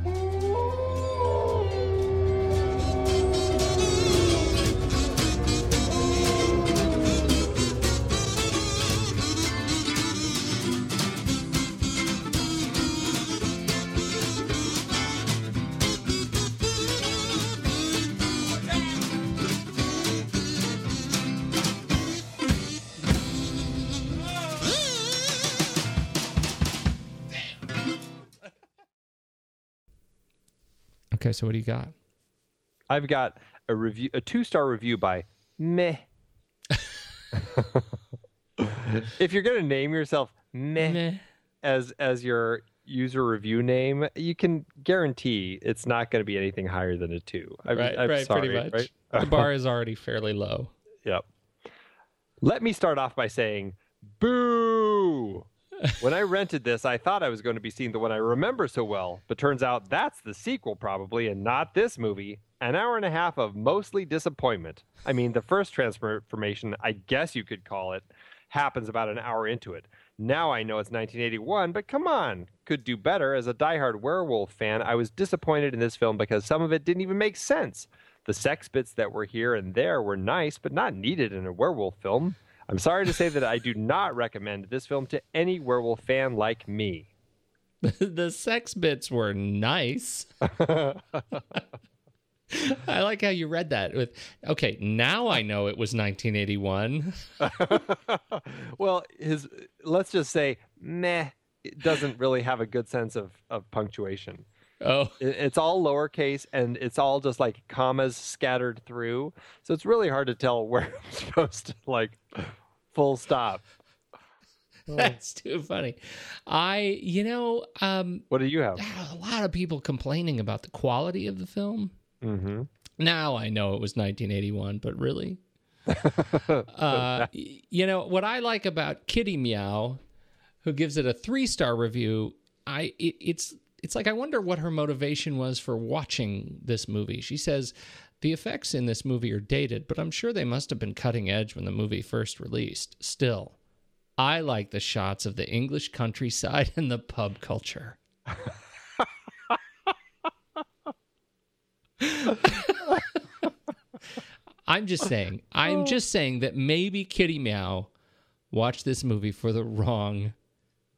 So what do you got? I've got a review, a two star review by Meh. if you're going to name yourself Meh, Meh. as as your user review name, you can guarantee it's not going to be anything higher than a two. I'm, right, I'm right, sorry, pretty much. right? the bar is already fairly low. Yep. Let me start off by saying, boo! When I rented this, I thought I was going to be seeing the one I remember so well, but turns out that's the sequel, probably, and not this movie. An hour and a half of mostly disappointment. I mean, the first transformation, I guess you could call it, happens about an hour into it. Now I know it's 1981, but come on, could do better. As a diehard werewolf fan, I was disappointed in this film because some of it didn't even make sense. The sex bits that were here and there were nice, but not needed in a werewolf film. I'm sorry to say that I do not recommend this film to any werewolf fan like me. the sex bits were nice. I like how you read that with okay, now I know it was 1981. well, his let's just say meh it doesn't really have a good sense of, of punctuation. Oh, It- It's all lowercase and it's all just like commas scattered through. So it's really hard to tell where I'm supposed to like full stop. that's too funny. I, you know, um, What do you have? a lot of people complaining about the quality of the film. Mm-hmm. Now I know it was 1981, but really, uh, you know what I like about Kitty Meow, who gives it a three star review. I it, it's it's like I wonder what her motivation was for watching this movie. She says the effects in this movie are dated, but I'm sure they must have been cutting edge when the movie first released. Still, I like the shots of the English countryside and the pub culture. I'm just saying. I'm oh. just saying that maybe Kitty Meow watched this movie for the wrong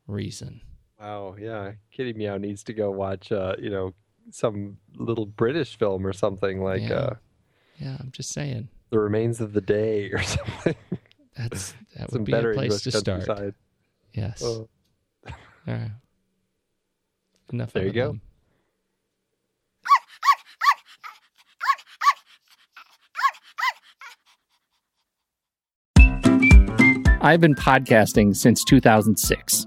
reason. Wow, yeah. Kitty Meow needs to go watch uh, you know, some little British film or something like Yeah. uh Yeah, I'm just saying. The Remains of the Day or something. That's that Some would be better a place English to start. countryside. Yes. Oh. All right. Enough. There you go. then. I've been podcasting since 2006.